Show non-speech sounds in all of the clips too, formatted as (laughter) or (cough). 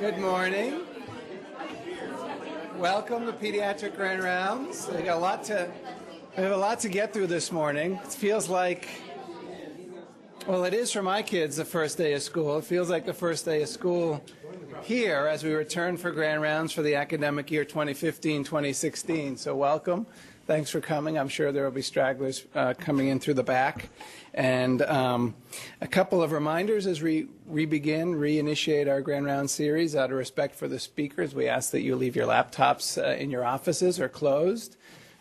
Good morning. Welcome to Pediatric Grand Rounds. We got a lot to we have a lot to get through this morning. It feels like well, it is for my kids the first day of school. It feels like the first day of school here as we return for Grand Rounds for the academic year 2015-2016. So welcome. Thanks for coming. I'm sure there will be stragglers uh, coming in through the back. And um, a couple of reminders as we re begin, reinitiate our Grand Round series. Out of respect for the speakers, we ask that you leave your laptops uh, in your offices or closed.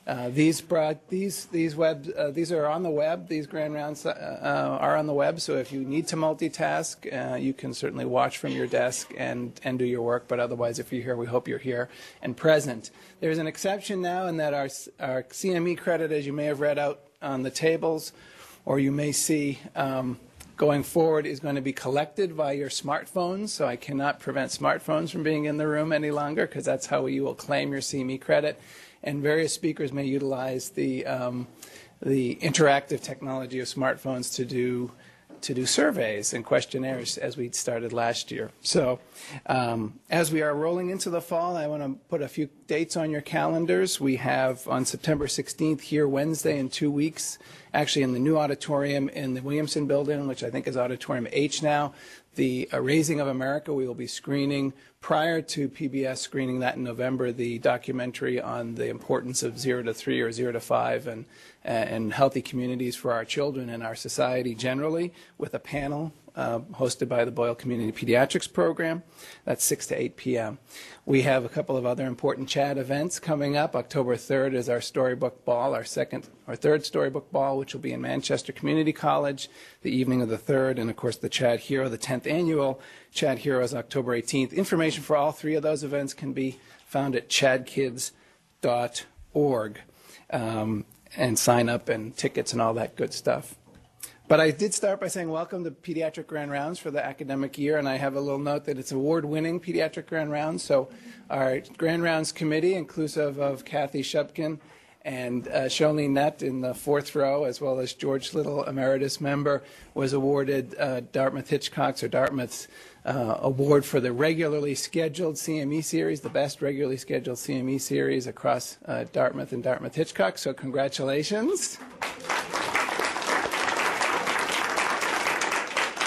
Uh, these these these web uh, these are on the web. These grand rounds uh, uh are on the web. So if you need to multitask, uh, you can certainly watch from your desk and and do your work. But otherwise, if you're here, we hope you're here and present. There's an exception now in that our our CME credit, as you may have read out on the tables, or you may see. Um, going forward is going to be collected via your smartphones. So I cannot prevent smartphones from being in the room any longer because that's how you will claim your CME credit and various speakers may utilize the um, the interactive technology of smartphones to do to do surveys and questionnaires as we started last year. So, um, as we are rolling into the fall, I want to put a few dates on your calendars. We have on September 16th here, Wednesday, in two weeks, actually in the new auditorium in the Williamson building, which I think is Auditorium H now, the uh, Raising of America. We will be screening prior to PBS screening that in November, the documentary on the importance of zero to three or zero to five and, and healthy communities for our children and our society generally with a panel uh, hosted by the Boyle Community Pediatrics Program. That's 6 to 8 p.m. We have a couple of other important CHAD events coming up. October 3rd is our Storybook Ball, our second or third Storybook Ball, which will be in Manchester Community College the evening of the 3rd, and of course the CHAD Hero, the 10th annual CHAD Hero is October 18th. Information for all three of those events can be found at chadkids.org um, and sign up and tickets and all that good stuff. But I did start by saying welcome to Pediatric Grand Rounds for the academic year, and I have a little note that it's award-winning Pediatric Grand Rounds. So our Grand Rounds committee, inclusive of Kathy Shupkin and uh, Sholene Nett in the fourth row, as well as George Little, emeritus member, was awarded uh, Dartmouth Hitchcock's or Dartmouth's uh, award for the regularly scheduled CME series, the best regularly scheduled CME series across uh, Dartmouth and Dartmouth Hitchcock. So congratulations.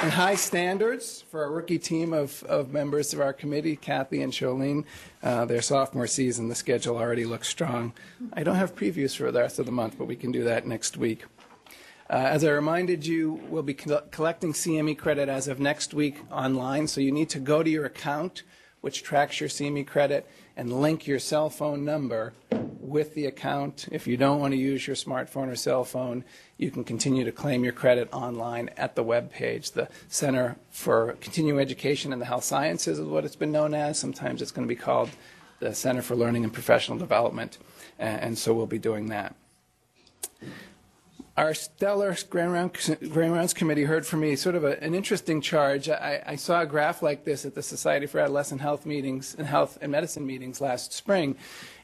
And high standards for a rookie team of, of members of our committee, Kathy and Sholene. Uh, their sophomore season, the schedule already looks strong. I don't have previews for the rest of the month, but we can do that next week. Uh, as I reminded you, we'll be collecting CME credit as of next week online, so you need to go to your account, which tracks your CME credit, and link your cell phone number with the account. If you don't want to use your smartphone or cell phone, you can continue to claim your credit online at the web page. The Center for Continuing Education in the Health Sciences is what it's been known as. Sometimes it's going to be called the Center for Learning and Professional Development, and so we'll be doing that. Our stellar Grand, Grand Rounds Committee heard from me sort of a, an interesting charge. I, I, saw a graph like this at the Society for Adolescent Health meetings and Health and Medicine meetings last spring,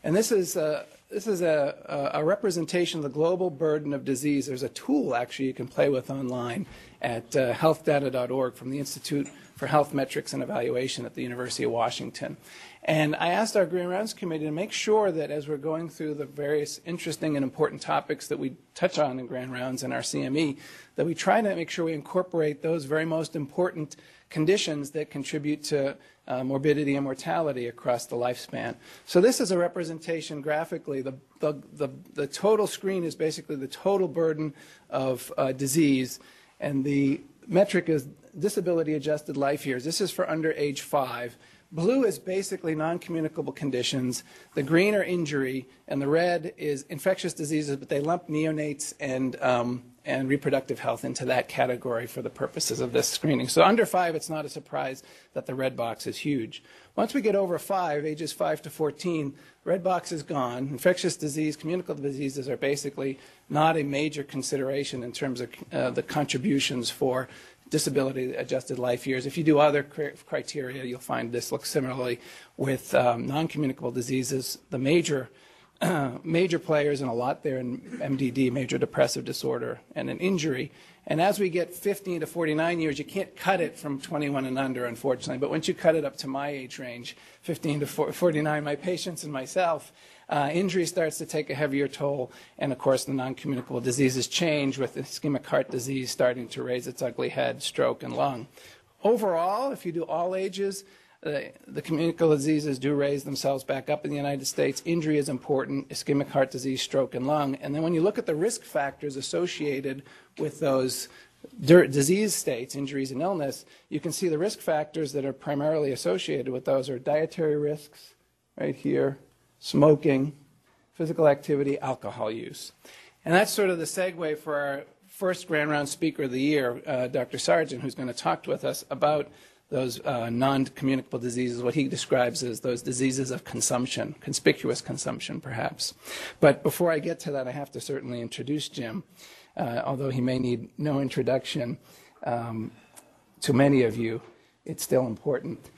and this is a, this is a, a, representation of the global burden of disease. There's a tool actually you can play with online at uh, healthdata.org from the Institute for Health Metrics and Evaluation at the University of Washington. And I asked our Grand Rounds Committee to make sure that as we're going through the various interesting and important topics that we touch on in Grand Rounds and our CME, that we try to make sure we incorporate those very most important conditions that contribute to uh, morbidity and mortality across the lifespan. So this is a representation graphically. The, the, the, the total screen is basically the total burden of uh, disease, and the metric is disability adjusted life years. This is for under age five. Blue is basically non-communicable conditions. The green are injury, and the red is infectious diseases, but they lump neonates and um, and reproductive health into that category for the purposes of this screening. So under five, it's not a surprise that the red box is huge. Once we get over five, ages five to 14, red box is gone. Infectious disease, communicable diseases are basically not a major consideration in terms of uh, the contributions for disability adjusted life years. If you do other criteria, you'll find this looks similarly with um, non communicable diseases. The major (clears throat) major players and a lot there in MDD, major depressive disorder, and an injury. And as we get 15 to 49 years, you can't cut it from 21 and under, unfortunately. But once you cut it up to my age range, 15 to 49, my patients and myself, uh, injury starts to take a heavier toll. And of course, the non communicable diseases change with ischemic heart disease starting to raise its ugly head, stroke, and lung. Overall, if you do all ages, the communicable diseases do raise themselves back up in the United States. Injury is important, ischemic heart disease, stroke, and lung. And then when you look at the risk factors associated with those disease states, injuries, and illness, you can see the risk factors that are primarily associated with those are dietary risks, right here, smoking, physical activity, alcohol use. And that's sort of the segue for our first Grand Round Speaker of the Year, uh, Dr. Sargent, who's going to talk with us about those uh, non-communicable diseases, what he describes as those diseases of consumption, conspicuous consumption, perhaps. But before I get to that, I have to certainly introduce Jim, uh, although he may need no introduction um, to many of you. It's still important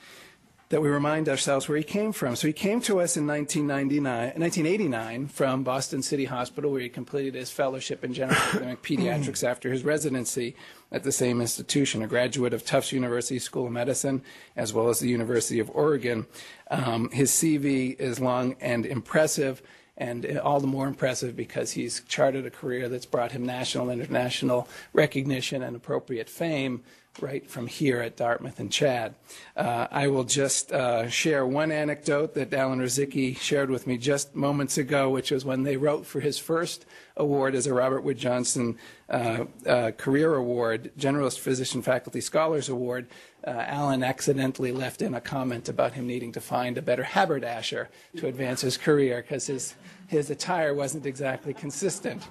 that we remind ourselves where he came from. So he came to us in 1989 from Boston City Hospital, where he completed his fellowship in general academic (clears throat) pediatrics after his residency at the same institution, a graduate of Tufts University School of Medicine, as well as the University of Oregon. Um, his CV is long and impressive and all the more impressive because he's charted a career that's brought him national and international recognition and appropriate fame right from here at Dartmouth and Chad. Uh, I will just uh, share one anecdote that Alan Ruzicki shared with me just moments ago, which was when they wrote for his first award as a Robert Wood Johnson uh, uh Career Award, Generalist Physician Faculty Scholars Award. Uh, Alan accidentally left in a comment about him needing to find a better haberdasher to advance his career because his his attire wasn't exactly consistent.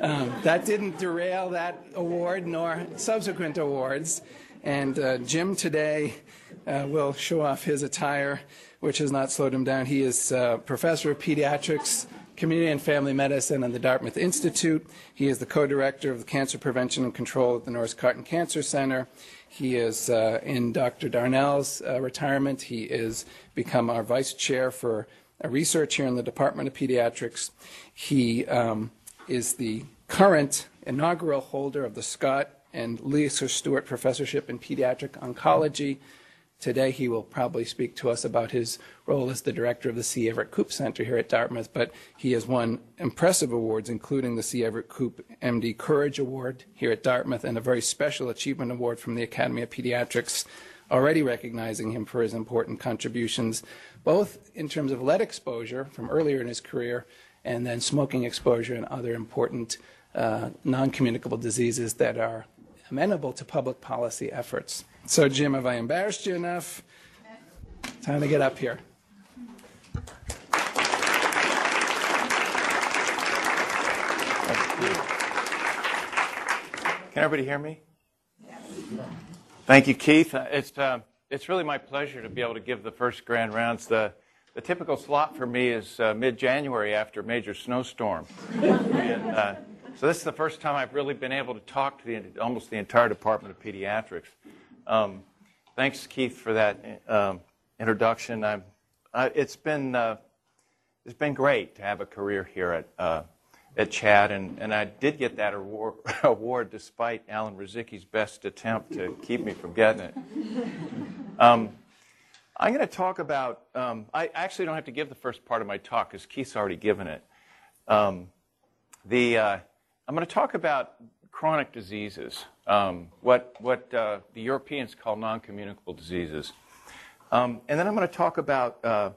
Um, that didn't derail that award nor subsequent awards. And uh, Jim today uh, will show off his attire, which has not slowed him down. He is uh, professor of pediatrics, community and family medicine at the Dartmouth Institute. He is the co-director of the cancer prevention and control at the Norris Cotton Cancer Center. He is uh, in Dr. Darnell's uh, retirement. He is become our vice chair for research here in the Department of Pediatrics. He um, is the current inaugural holder of the Scott and Lisa Stewart Professorship in Pediatric Oncology. Today, he will probably speak to us about his role as the director of the C. Everett Koop Center here at Dartmouth, but he has won impressive awards, including the C. Everett Koop MD Courage Award here at Dartmouth and a very special achievement award from the Academy of Pediatrics, already recognizing him for his important contributions both in terms of lead exposure from earlier in his career and then smoking exposure and other important uh, non communicable diseases that are amenable to public policy efforts. So, Jim, have I embarrassed you enough? Time to get up here. Can everybody hear me? Thank you, Keith. It's, uh, it's really my pleasure to be able to give the first grand rounds. The, the typical slot for me is uh, mid January after a major snowstorm. and, uh, so this is the first time I've really been able to talk to the, almost the entire Department of Pediatrics. Um, thanks, Keith, for that um, introduction. I, it's been uh, it's been great to have a career here at uh, at Chad, and, and I did get that award, (laughs) award despite Alan Ruzicki's best attempt to keep me from getting it. Um, I'm going to talk about, um, I actually don't have to give the first part of my talk because Keith's already given it. Um, the, uh, I'm going to talk about chronic diseases, um, what, what uh, the Europeans call non communicable diseases. Um, and then I'm going to talk about, uh,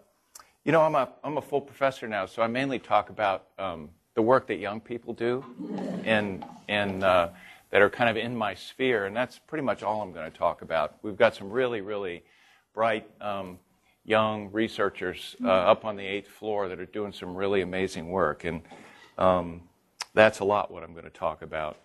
you know, I'm a, I'm a full professor now, so I mainly talk about um, the work that young people do and, and uh, that are kind of in my sphere, and that's pretty much all I'm going to talk about. We've got some really, really bright um, young researchers uh, up on the eighth floor that are doing some really amazing work, and um, that's a lot what I'm going to talk about.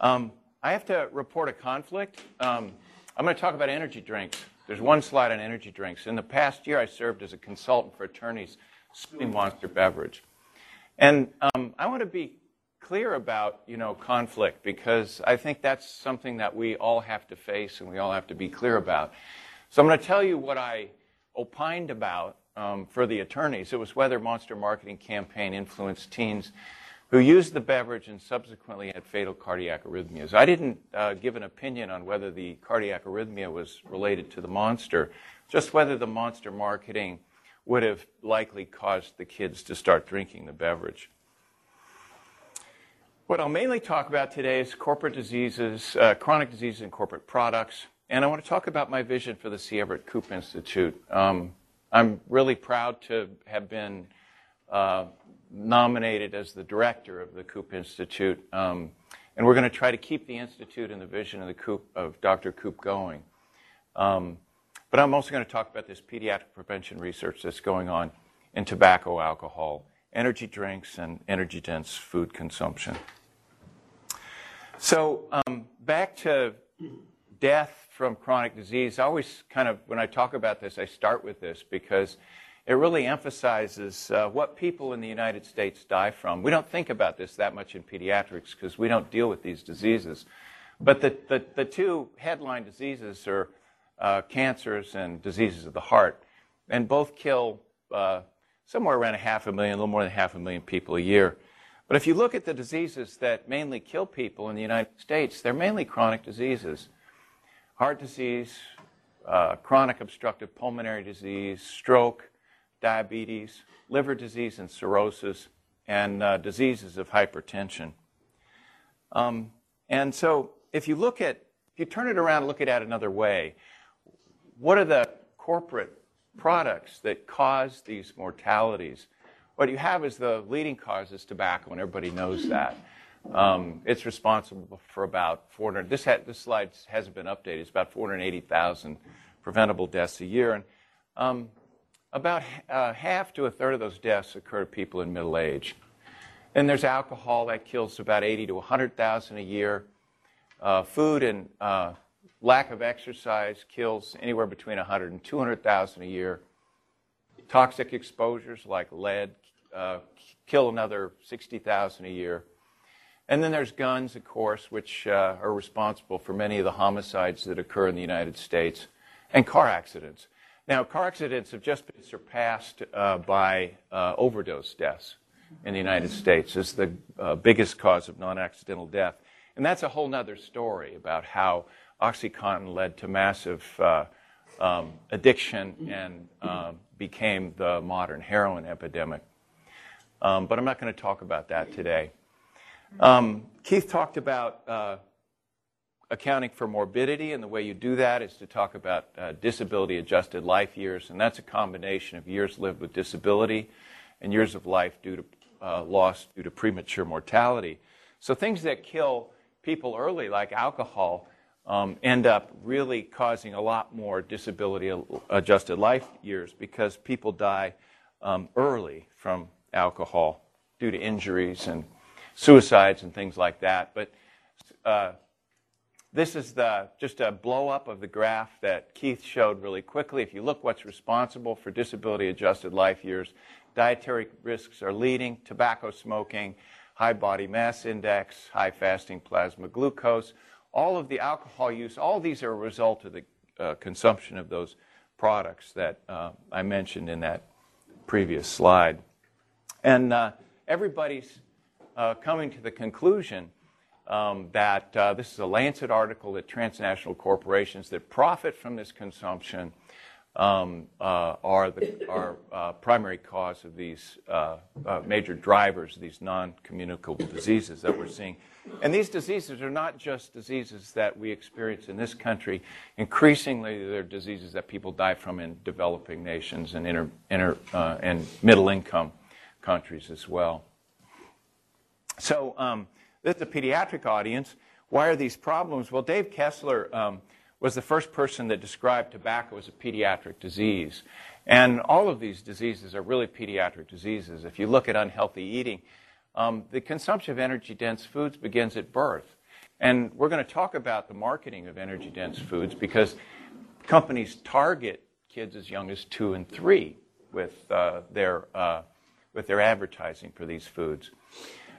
Um, I have to report a conflict. Um, I'm going to talk about energy drinks. There's one slide on energy drinks. In the past year, I served as a consultant for attorneys suing Monster Beverage. And um, I want to be clear about you know conflict because I think that's something that we all have to face and we all have to be clear about. So I'm going to tell you what I opined about um, for the attorneys. It was whether Monster marketing campaign influenced teens who used the beverage and subsequently had fatal cardiac arrhythmias. I didn't uh, give an opinion on whether the cardiac arrhythmia was related to the Monster, just whether the Monster marketing would have likely caused the kids to start drinking the beverage. What I'll mainly talk about today is corporate diseases, uh, chronic diseases, and corporate products. And I want to talk about my vision for the C. Everett Koop Institute. Um, I'm really proud to have been uh, nominated as the director of the Koop Institute. Um, and we're going to try to keep the institute and the vision of the Koop, of Dr. Koop going. Um, but I'm also going to talk about this pediatric prevention research that's going on in tobacco, alcohol, energy drinks, and energy dense food consumption. So, um, back to death from chronic disease. I always kind of, when I talk about this, I start with this because it really emphasizes uh, what people in the United States die from. We don't think about this that much in pediatrics because we don't deal with these diseases. But the, the, the two headline diseases are uh, cancers and diseases of the heart, and both kill uh, somewhere around a half a million, a little more than half a million people a year. But if you look at the diseases that mainly kill people in the United States, they're mainly chronic diseases heart disease, uh, chronic obstructive pulmonary disease, stroke, diabetes, liver disease and cirrhosis, and uh, diseases of hypertension. Um, and so if you look at, if you turn it around and look at it another way, what are the corporate products that cause these mortalities? What you have is the leading cause is tobacco, and everybody knows that. Um, it's responsible for about 400. This, ha- this slide hasn't been updated. It's about 480,000 preventable deaths a year, and um, about uh, half to a third of those deaths occur to people in middle age. Then there's alcohol that kills about 80 to 100,000 a year. Uh, food and uh, lack of exercise kills anywhere between 100 and 200,000 a year. Toxic exposures like lead, uh, kill another 60,000 a year. And then there's guns, of course, which uh, are responsible for many of the homicides that occur in the United States, and car accidents. Now, car accidents have just been surpassed uh, by uh, overdose deaths in the United States as the uh, biggest cause of non-accidental death. And that's a whole other story about how OxyContin led to massive um, addiction and um, became the modern heroin epidemic. Um, but I'm not going to talk about that today. Um, Keith talked about uh, accounting for morbidity, and the way you do that is to talk about uh, disability adjusted life years, and that's a combination of years lived with disability and years of life due to uh, loss due to premature mortality. So things that kill people early, like alcohol, um, end up really causing a lot more disability adjusted life years because people die um, early from alcohol due to injuries and suicides and things like that. But uh, this is the, just a blow up of the graph that Keith showed really quickly. If you look what's responsible for disability adjusted life years, dietary risks are leading, tobacco smoking, high body mass index, high fasting plasma glucose, all of the alcohol use, all these are a result of the uh, consumption of those products that uh, I mentioned in that previous slide. And uh, everybody's uh, coming to the conclusion um, that uh, this is a Lancet article that transnational corporations that profit from this consumption um, uh, are the are, uh, primary cause of these uh, major drivers, these non-communicable diseases that we're seeing. And these diseases are not just diseases that we experience in this country. Increasingly, they're diseases that people die from in developing nations and inter, and middle-income countries as well. So um, this is a pediatric audience. Why are these problems? Well, Dave Kessler um, was the first person that described tobacco as a pediatric disease. And all of these diseases are really pediatric diseases. If you look at unhealthy eating, um, the consumption of energy dense foods begins at birth. And we're going to talk about the marketing of energy dense foods because companies target kids as young as two and three with, uh, their, uh, with their advertising for these foods.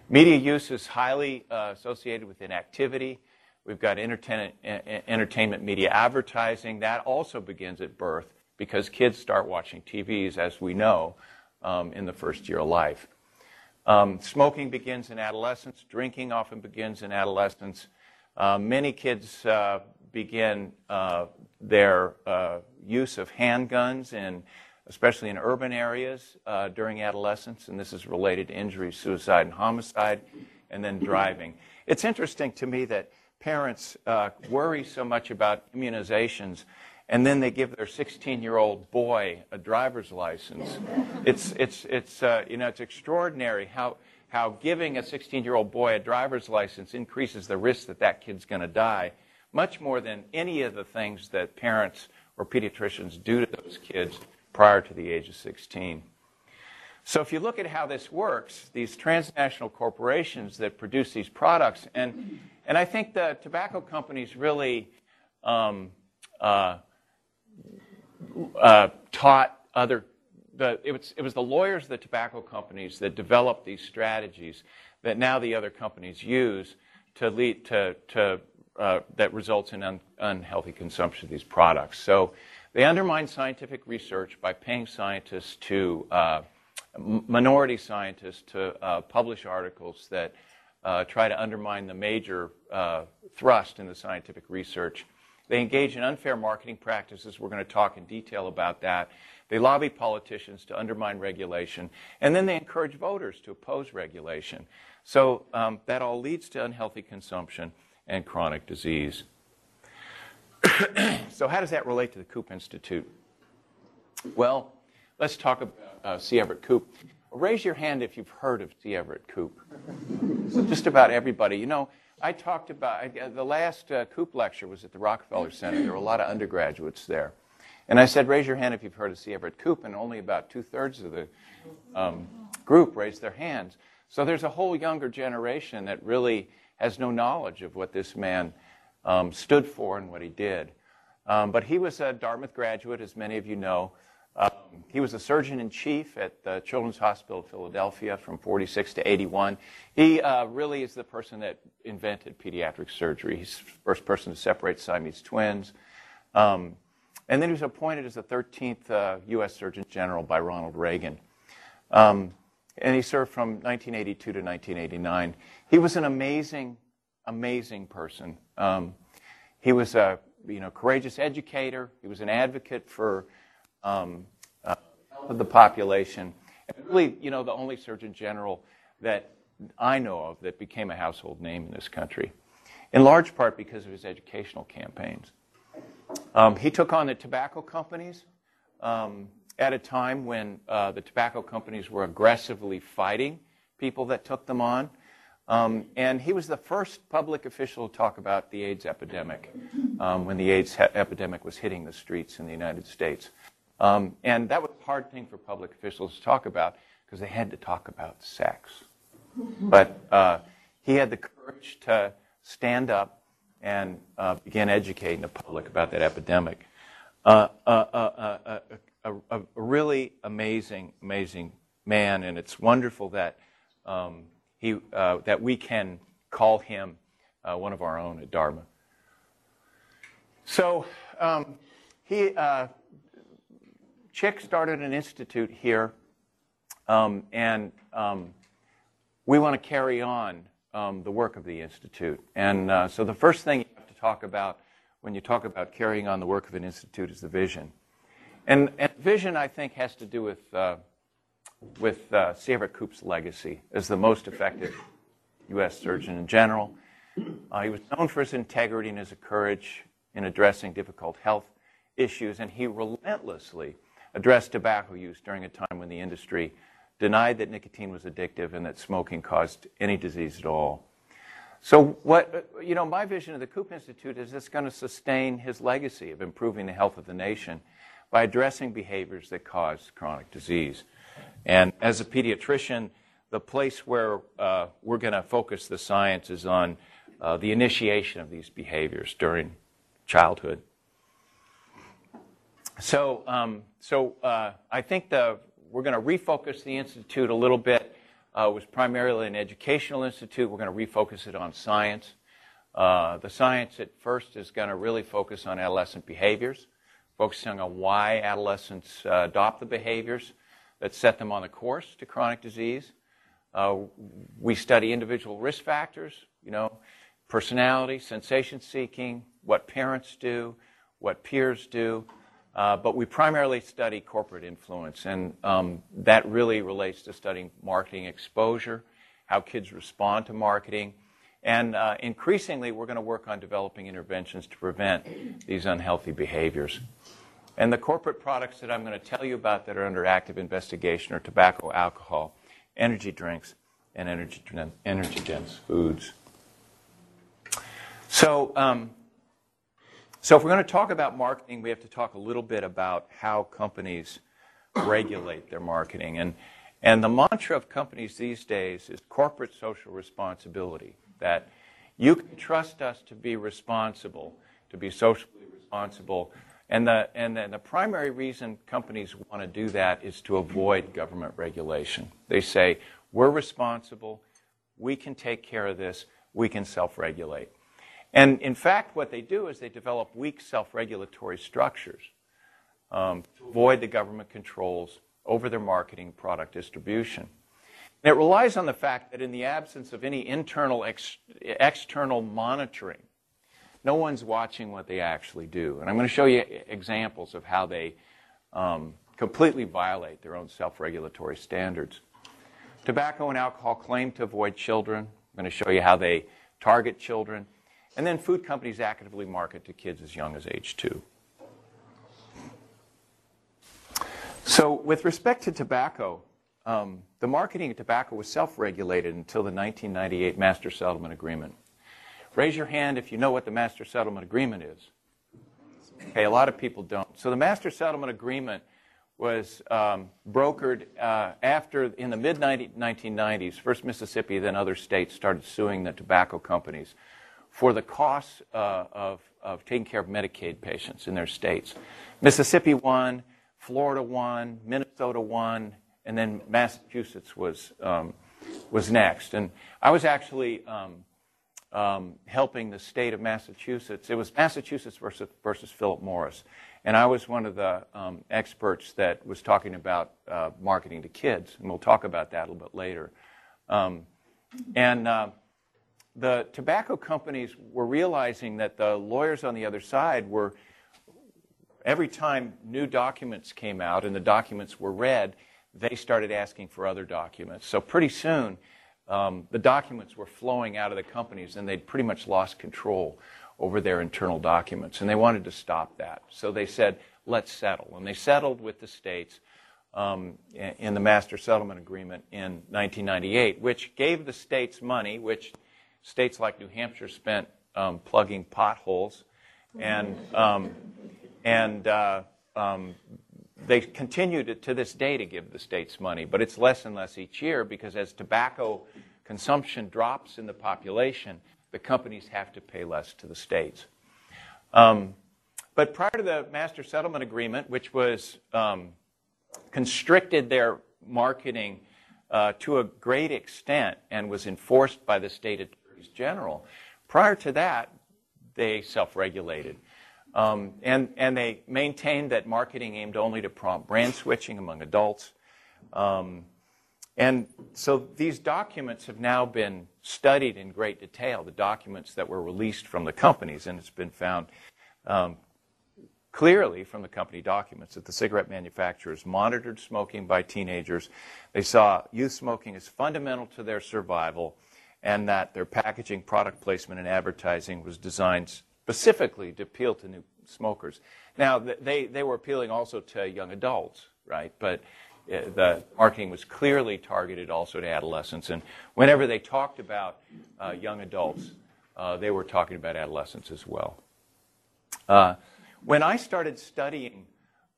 Media use is highly uh, associated with inactivity. We've got entertainment, entertainment media advertising. That also begins at birth because kids start watching TVs, as we know, um, in the first year of life. Um, smoking begins in adolescence. Drinking often begins in adolescence. Uh, many kids uh, begin uh, their uh, use of handguns, in, especially in urban areas, uh, during adolescence, and this is related to injury, suicide, and homicide, and then driving. It's interesting to me that parents uh, worry so much about immunizations and then they give their 16 year old boy a driver's license. It's, it's, it's, uh, you know, it's extraordinary how, how giving a 16 year old boy a driver's license increases the risk that that kid's going to die, much more than any of the things that parents or pediatricians do to those kids prior to the age of 16. So if you look at how this works, these transnational corporations that produce these products, and, and I think the tobacco companies really um, uh, uh, taught other, the, it, was, it was the lawyers of the tobacco companies that developed these strategies that now the other companies use to lead to, to uh, that results in un, unhealthy consumption of these products. So they undermine scientific research by paying scientists to uh, minority scientists to uh, publish articles that uh, try to undermine the major uh, thrust in the scientific research. They engage in unfair marketing practices. We're going to talk in detail about that. They lobby politicians to undermine regulation. And then they encourage voters to oppose regulation. So um, that all leads to unhealthy consumption and chronic disease. (coughs) so, how does that relate to the Koop Institute? Well, let's talk about uh, C. Everett Koop. Raise your hand if you've heard of C. Everett Koop. just about everybody. You know, I talked about I, the last uh, lecture was at the Rockefeller Center. There were a lot of undergraduates there. And I said, raise your hand if you've heard of C. Everett Koop, and only about two thirds of the um, group raised their hands. So there's a whole younger generation that really has no knowledge of what this man um, stood for and what he did. Um, but he was a Dartmouth graduate, as many of you know. Um, he was a surgeon in chief at the Children's Hospital of Philadelphia from 46 to 81. He uh, really is the person that invented pediatric surgery. He's the first person to separate Siamese twins. Um, and then he was appointed as the 13th uh, U.S. Surgeon General by Ronald Reagan. Um, and he served from 1982 to 1989. He was an amazing, amazing person. Um, he was a you know, courageous educator. He was an advocate for um, uh, of the population. And really, you know, the only Surgeon General that I know of that became a household name in this country, in large part because of his educational campaigns. Um, he took on the tobacco companies um, at a time when uh, the tobacco companies were aggressively fighting people that took them on. Um, and he was the first public official to talk about the AIDS epidemic um, when the AIDS ha- epidemic was hitting the streets in the United States. Um, and that was a hard thing for public officials to talk about because they had to talk about sex. But uh, he had the courage to stand up and uh, begin educating the public about that epidemic. Uh, uh, uh, uh a, a, really amazing, amazing man, and it's wonderful that um, he that we can call him one of our own at Dartmouth. So um, he Chick started an institute here, um, and um, we want to carry on um, the work of the institute. And uh, so the first thing you have to talk about when you talk about carrying on the work of an institute is the vision. And, and vision, I think, has to do with, uh, with uh, C. Everett Koop's legacy as the most effective U.S. Surgeon in general. Uh, he was known for his integrity and his courage in addressing difficult health issues, and he relentlessly addressed tobacco use during a time when the industry denied that nicotine was addictive and that smoking caused any disease at all. So, what, you know, my vision of the Koop Institute is it's going to sustain his legacy of improving the health of the nation by addressing behaviors that cause chronic disease. And as a pediatrician, the place where uh, we're going to focus the science is on uh, the initiation of these behaviors during childhood. So, um, so uh, I think the, we're going to refocus the institute a little bit. Uh, it was primarily an educational institute. We're going to refocus it on science. Uh, the science at first is going to really focus on adolescent behaviors focusing on why adolescents uh, adopt the behaviors that set them on the course to chronic disease. Uh, we study individual risk factors, you know, personality, sensation seeking, what parents do, what peers do, uh, but we primarily study corporate influence, and um, that really relates to studying marketing exposure, how kids respond to marketing, and uh, increasingly we're going to work on developing interventions to prevent these unhealthy behaviors. And the corporate products that I'm going to tell you about that are under active investigation are tobacco, alcohol, energy drinks, and energy, energy dense foods. So, um, so if we're going to talk about marketing, we have to talk a little bit about how companies regulate their marketing. And, and the mantra of companies these days is corporate social responsibility, that you can trust us to be responsible, to be socially responsible. And the, and the, the primary reason companies want to do that is to avoid government regulation. They say, we're responsible, we can take care of this, we can self regulate. And in fact, what they do is they develop weak self regulatory structures um, to avoid the government controls over their marketing product distribution. And it relies on the fact that in the absence of any internal, ex- external monitoring, no one's watching what they actually do. And I'm going to show you examples of how they um, completely violate their own self regulatory standards. Tobacco and alcohol claim to avoid children. I'm going to show you how they target children. And then food companies actively market to kids as young as age two. So, with respect to tobacco, um, the marketing of tobacco was self regulated until the 1998 Master Settlement Agreement. Raise your hand if you know what the Master Settlement Agreement is. Okay, a lot of people don't. So, the Master Settlement Agreement was um, brokered uh, after, in the mid 1990s, first Mississippi, then other states started suing the tobacco companies for the costs uh, of, of taking care of Medicaid patients in their states. Mississippi won, Florida won, Minnesota won, and then Massachusetts was, um, was next. And I was actually um, um, helping the state of Massachusetts. It was Massachusetts versus, versus Philip Morris. And I was one of the um, experts that was talking about uh, marketing to kids. And we'll talk about that a little bit later. Um, and uh, the tobacco companies were realizing that the lawyers on the other side were, every time new documents came out and the documents were read, they started asking for other documents. So pretty soon, um, the documents were flowing out of the companies and they'd pretty much lost control over their internal documents. And they wanted to stop that. So they said, let's settle. And they settled with the states um, in the Master Settlement Agreement in 1998, which gave the states money, which states like New Hampshire spent um, plugging potholes, and um, and uh, um, they continue to, to this day to give the states money, but it's less and less each year because as tobacco consumption drops in the population, the companies have to pay less to the states. Um, but prior to the Master Settlement Agreement, which was um, constricted their marketing uh, to a great extent and was enforced by the state attorneys general, prior to that, they self regulated. Um, and, and they maintained that marketing aimed only to prompt brand switching among adults. Um, and so these documents have now been studied in great detail, the documents that were released from the companies, and it's been found um, clearly from the company documents that the cigarette manufacturers monitored smoking by teenagers. They saw youth smoking as fundamental to their survival, and that their packaging, product placement, and advertising was designed specifically to appeal to new smokers. Now, they, they were appealing also to young adults, right? But uh, the marketing was clearly targeted also to adolescents. And whenever they talked about uh, young adults, uh, they were talking about adolescents as well. Uh, when I started studying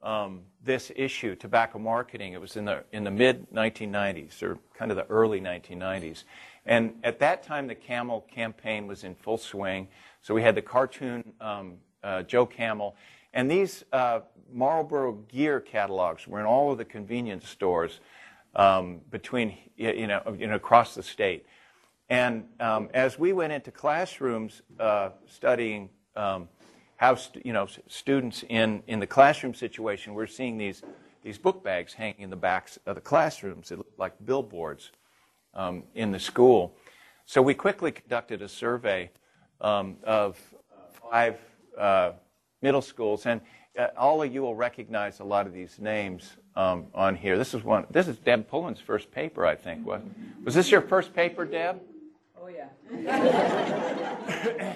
um, this issue, tobacco marketing, it was in the, in the mid 1990s, or kind of the early 1990s. And at that time, the Camel campaign was in full swing. So we had the cartoon um, uh, Joe Camel. And these uh, Marlboro gear catalogs were in all of the convenience stores um, between, you know, you know, across the state. And um, as we went into classrooms uh, studying um, how st- you know students in, in the classroom situation we're seeing these these book bags hanging in the backs of the classrooms, like billboards um, in the school. So we quickly conducted a survey um, of five uh, middle schools, and uh, all of you will recognize a lot of these names um, on here. This is one. This is Deb Pullen's first paper, I think. Was, was this your first paper, Deb? Oh yeah. (laughs)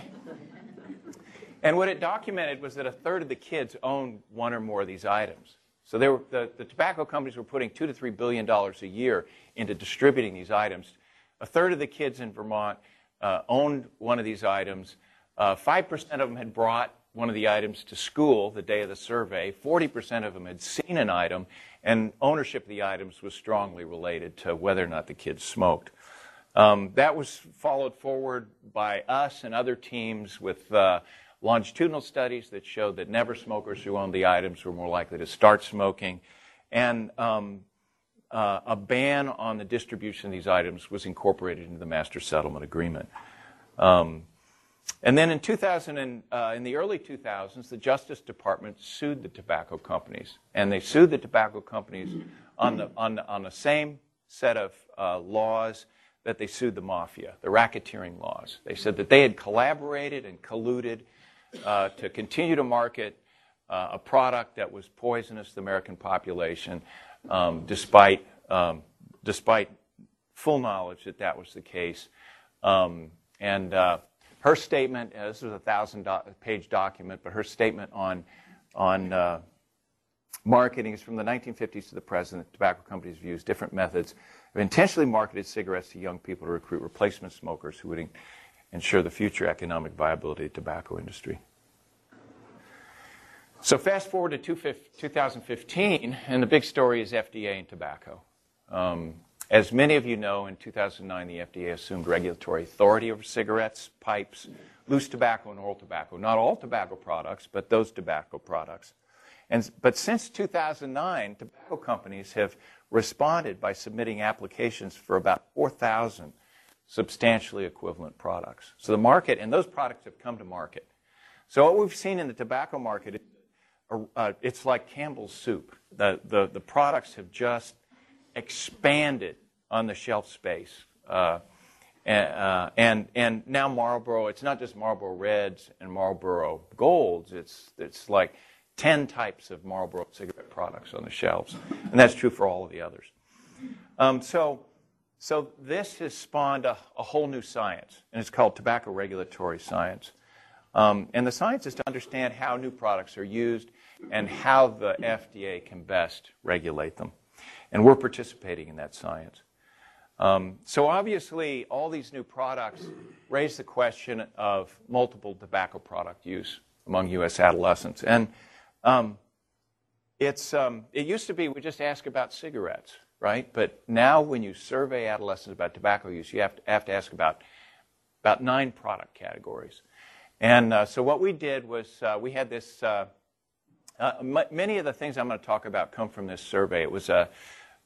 and what it documented was that a third of the kids owned one or more of these items. So were, the, the tobacco companies were putting two to three billion dollars a year into distributing these items. A third of the kids in Vermont uh, owned one of these items. Uh, five uh, percent of them had brought one of the items to school the day of the survey. Forty percent of them had seen an item, and ownership of the items was strongly related to whether or not the kids smoked. Um, that was followed forward by us and other teams with uh, longitudinal studies that showed that never smokers who owned the items were more likely to start smoking. And um, uh, a ban on the distribution of these items was incorporated into the master settlement agreement. Um, and then in 2000, and, uh, in the early 2000s, the Justice Department sued the tobacco companies, and they sued the tobacco companies on the on on the same set of uh, laws that they sued the mafia, the racketeering laws. They said that they had collaborated and colluded uh, to continue to market uh, a product that was poisonous to the American population, um, despite um, despite full knowledge that that was the case. Um, and uh, her statement, uh, this was a thousand do- page document, but her statement on on uh, marketing is from the 1950s to the present. Tobacco companies have used different methods of intentionally marketed cigarettes to young people to recruit replacement smokers who would ensure the future economic viability of the tobacco industry. So fast forward to 2015, and the big story is FDA and tobacco. Um, as many of you know, in 2009, the FDA assumed regulatory authority over cigarettes, pipes, loose tobacco, and oral tobacco. Not all tobacco products, but those tobacco products. And, but since 2009, tobacco companies have responded by submitting applications for about 4,000 substantially equivalent products. So the market, and those products have come to market. So what we've seen in the tobacco market, uh, it's like Campbell's soup. The, the, the products have just expanded on the shelf space. Uh, and, uh, and, and now Marlboro, it's not just Marlboro Reds and Marlboro Golds, it's, it's like 10 types of Marlboro cigarette products on the shelves. And that's true for all of the others. Um, so, so this has spawned a, a, whole new science, and it's called tobacco regulatory science. Um, and the science is to understand how new products are used and how the FDA can best regulate them. And we're participating in that science. Um, so obviously, all these new products raise the question of multiple tobacco product use among U.S. adolescents. And um, it's, um, it used to be we just ask about cigarettes, right? But now when you survey adolescents about tobacco use, you have to, have to ask about, about nine product categories. And uh, so what we did was uh, we had this, uh, uh m- many of the things I'm going to talk about come from this survey. It was a,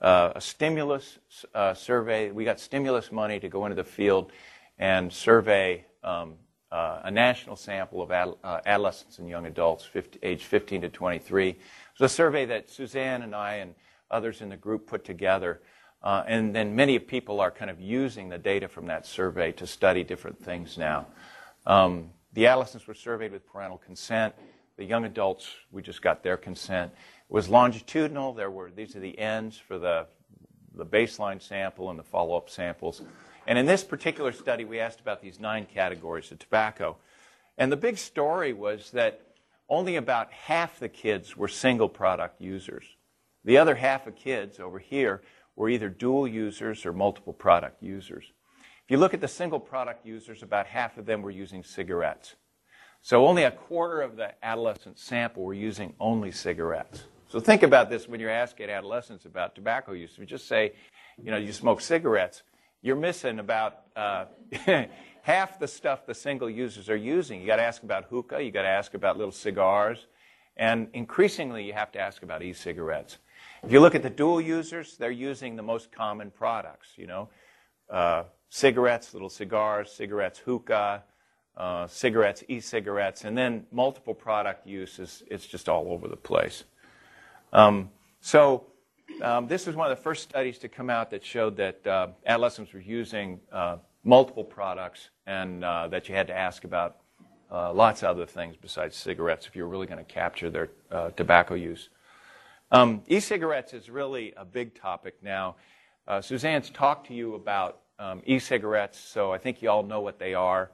uh, a stimulus uh, survey. We got stimulus money to go into the field and survey um, uh, a national sample of ad, uh, adolescents and young adults 50, age 15 to 23. It was a survey that Suzanne and I and others in the group put together. Uh, and then many people are kind of using the data from that survey to study different things now. Um, the adolescents were surveyed with parental consent. The young adults, we just got their consent. It was longitudinal. There were these are the ends for the the baseline sample and the follow-up samples. And in this particular study, we asked about these nine categories of tobacco. And the big story was that only about half the kids were single product users. The other half of kids over here were either dual users or multiple product users. If you look at the single product users, about half of them were using cigarettes. So only a quarter of the adolescent sample were using only cigarettes. So think about this when you're asking adolescents about tobacco use. If you just say, you know, you smoke cigarettes, you're missing about uh, (laughs) half the stuff the single users are using. You got to ask about hookah, you got to ask about little cigars, and increasingly you have to ask about e-cigarettes. If you look at the dual users, they're using the most common products. You know, uh, cigarettes, little cigars, cigarettes, hookah, uh, cigarettes, e-cigarettes, and then multiple product use is it's just all over the place. Um, so um, this was one of the first studies to come out that showed that uh, adolescents were using uh, multiple products and uh, that you had to ask about uh, lots of other things besides cigarettes if you were really going to capture their tobacco use. Um, e-cigarettes is really a big topic now. Suzanne's talked to you about um, e-cigarettes, so I think you all know what they are.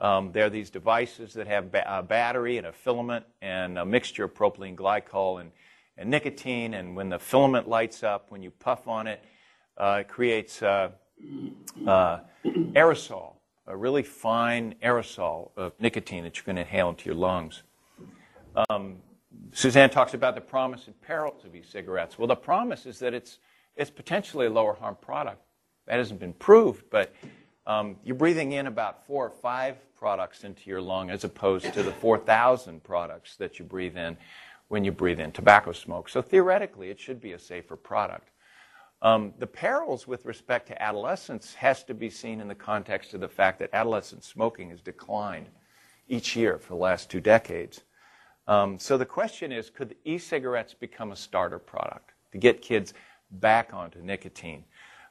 Um, they're these devices that have ba- a battery and a filament and a mixture of propylene glycol and, and nicotine. And when the filament lights up, when you puff on it, uh, it creates uh, uh, aerosol, a really fine aerosol of nicotine that you're going to inhale into your lungs. Um, Susanne talks about the promise and perils of e-cigarettes. Well, the promise is that it's, it's potentially a lower harm product. That hasn't been proved, but um, you're breathing in about four or five products into your lung as opposed to the 4,000 products that you breathe in when you breathe in tobacco smoke. So theoretically, it should be a safer product. Um, the perils with respect to adolescents has to be seen in the context of the fact that adolescent smoking has declined each year for the last two decades. Um, so the question is, could e-cigarettes become a starter product to get kids back onto nicotine?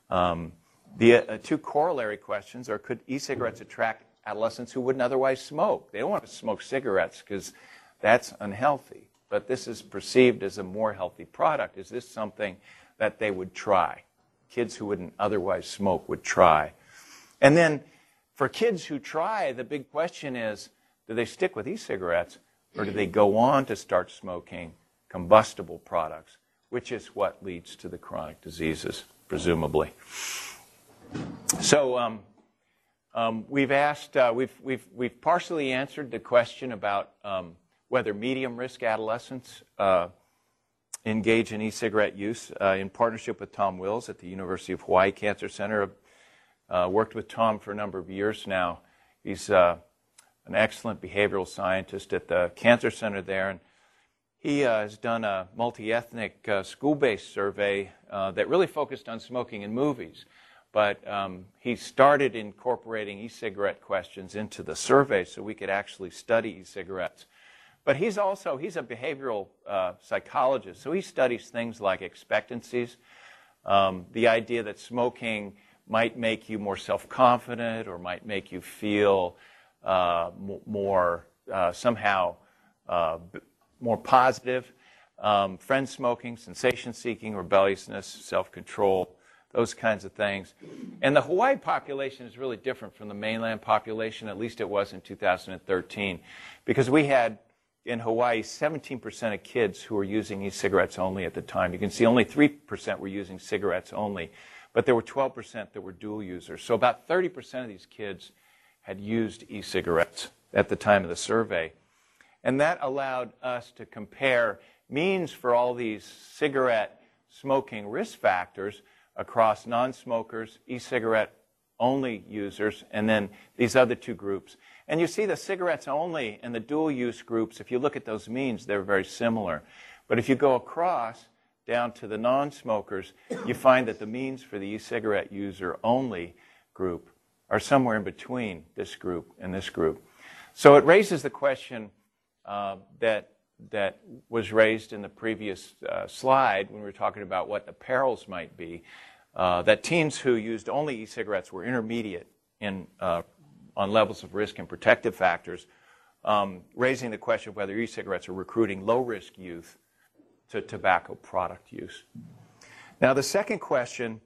Um, the uh, two corollary questions are, could e-cigarettes attract adolescents who wouldn't otherwise smoke? They don't want to smoke cigarettes because that's unhealthy. But this is perceived as a more healthy product. Is this something that they would try? Kids who wouldn't otherwise smoke would try. And then for kids who try, the big question is, do they stick with e-cigarettes or do they go on to start smoking combustible products, which is what leads to the chronic diseases, presumably. So um, um, we've asked, uh, we've, we've, we've partially answered the question about um, whether medium risk adolescents uh, engage in e cigarette use uh, in partnership with Tom Wills at the University of Hawaii Cancer Center. Uh, worked with Tom for a number of years now. He's uh, an excellent behavioral scientist at the Cancer Center there. And he uh, has done a multi ethnic school based survey that really focused on smoking in movies. But um, he started incorporating e cigarette questions into the survey so we could actually study e cigarettes. But he's also he's a behavioral uh, psychologist, so he studies things like expectancies, um, the idea that smoking might make you more self confident or might make you feel uh, more uh, somehow uh, more positive. Um, friend smoking, sensation seeking, rebelliousness, self control, those kinds of things. And the Hawaii population is really different from the mainland population, at least it was in 2013, because we had in Hawaii 17% of kids who were using e cigarettes only at the time. You can see only 3% were using cigarettes only, but there were 12% that were dual users. So about 30% of these kids had used e cigarettes at the time of the survey. And that allowed us to compare means for all these cigarette smoking risk factors across non smokers, e cigarette only users, and then these other two groups. And you see the cigarettes only and the dual use groups, if you look at those means, they're very similar. But if you go across down to the non smokers, you find that the means for the e cigarette user only group are somewhere in between this group and this group. So it raises the question uh, that that was raised in the previous uh, slide when we were talking about what the perils might be. Uh, that teens who used only e-cigarettes were intermediate in uh, on levels of risk and protective factors, um, raising the question of whether e-cigarettes are recruiting low-risk youth to tobacco product use. Now, the second question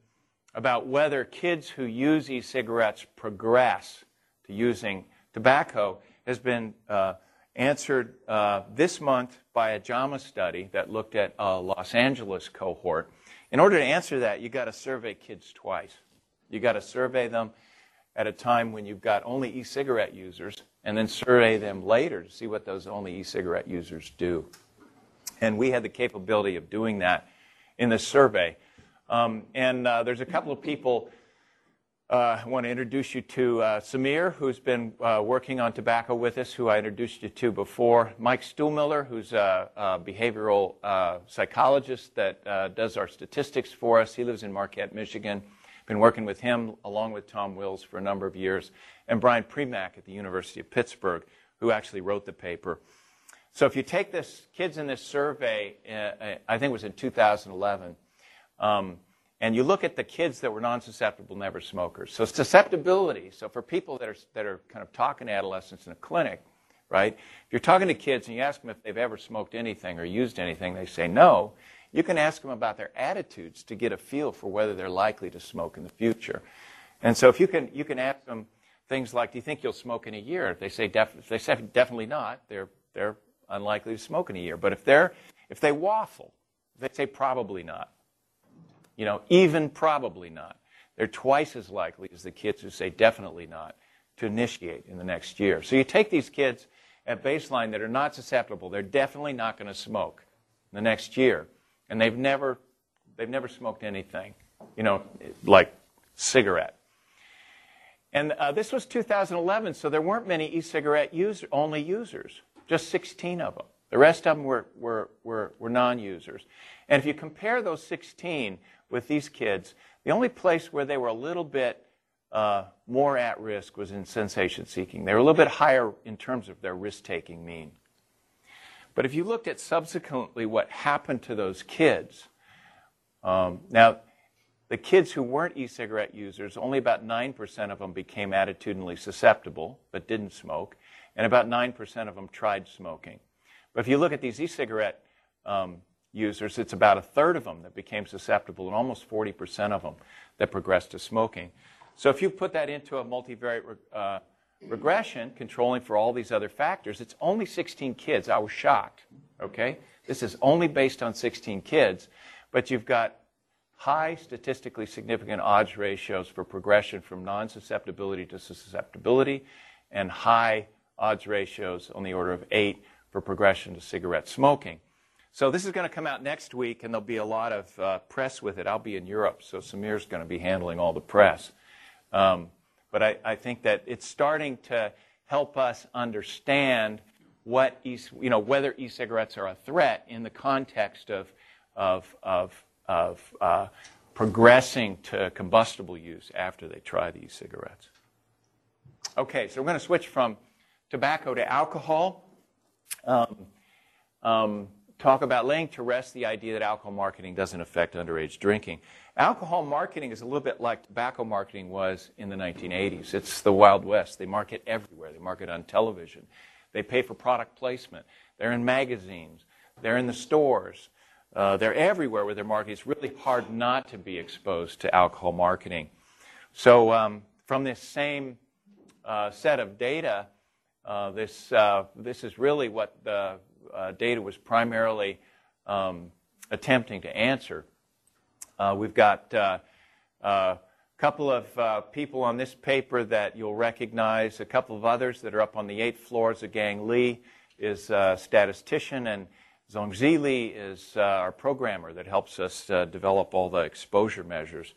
about whether kids who use e cigarettes progress to using tobacco has been uh, answered uh, this month by a JAMA study that looked at a Los Angeles cohort. In order to answer that, you've got to survey kids twice. You've got to survey them at a time when you've got only e cigarette users, and then survey them later to see what those only e cigarette users do. And we had the capability of doing that in this survey. Um, and uh, there's a couple of people uh, I want to introduce you to uh, Samir, who's been uh, working on tobacco with us, who I introduced you to before. Mike Stoolmiller, who's a, a behavioral uh, psychologist that uh, does our statistics for us. He lives in Marquette, Michigan. Been working with him along with Tom Wills for a number of years, and Brian Primack at the University of Pittsburgh, who actually wrote the paper. So if you take this kids in this survey, uh, I think it was in 2011, um, and you look at the kids that were non-susceptible never smokers. So susceptibility. So for people that are that are kind of talking to adolescents in a clinic, right? If you're talking to kids and you ask them if they've ever smoked anything or used anything, they say no. You can ask them about their attitudes to get a feel for whether they're likely to smoke in the future. And so if you can you can ask them things like, "Do you think you'll smoke in a year?" If they say def- if they say definitely not, they're they're unlikely to smoke in a year. But if they're if they waffle, they say probably not. You know, even probably not. They're twice as likely as the kids who say definitely not to initiate in the next year. So you take these kids at baseline that are not susceptible, they're definitely not going to smoke in the next year. And they've never they've never smoked anything, you know, like cigarette. And uh, this was 2011, so there weren't many e-cigarette user, only users, just 16 of them. The rest of them were, were, were, were non users. And if you compare those 16 with these kids, the only place where they were a little bit uh, more at risk was in sensation seeking. They were a little bit higher in terms of their risk taking mean. But if you looked at subsequently what happened to those kids, um, now the kids who weren't e cigarette users, only about 9% of them became attitudinally susceptible but didn't smoke, and about 9% of them tried smoking. But if you look at these e cigarette um, users, it's about a third of them that became susceptible and almost 40% of them that progressed to smoking. So if you put that into a multivariate uh, regression, controlling for all these other factors, it's only 16 kids. I was shocked. Okay? This is only based on 16 kids, but you've got high statistically significant odds ratios for progression from non susceptibility to susceptibility, and high odds ratios on the order of 8 for progression to cigarette smoking. So this is going to come out next week, and there'll be a lot of uh, press with it. I'll be in Europe, so Samir's going to be handling all the press. Um, but I, I, think that it's starting to help us understand what e- you know whether e-cigarettes are a threat in the context of of of, of uh, progressing to combustible use after they try the e-cigarettes. Okay, so we're going to switch from tobacco to alcohol. Um, um, talk about laying to rest the idea that alcohol marketing doesn't affect underage drinking. Alcohol marketing is a little bit like tobacco marketing was in the 1980s. It's the Wild West. They market everywhere. They market on television. They pay for product placement. They're in magazines. They're in the stores. Uh, they're everywhere with their marketing. It's really hard not to be exposed to alcohol marketing. So, um, from this same uh, set of data, uh, this, uh, this is really what the uh, data was primarily um, attempting to answer. Uh, we've got uh, a couple of uh, people on this paper that you'll recognize, a couple of others that are up on the eighth floor. Gang Li is a statistician, and Zhongzi Li is uh, our programmer that helps us uh, develop all the exposure measures.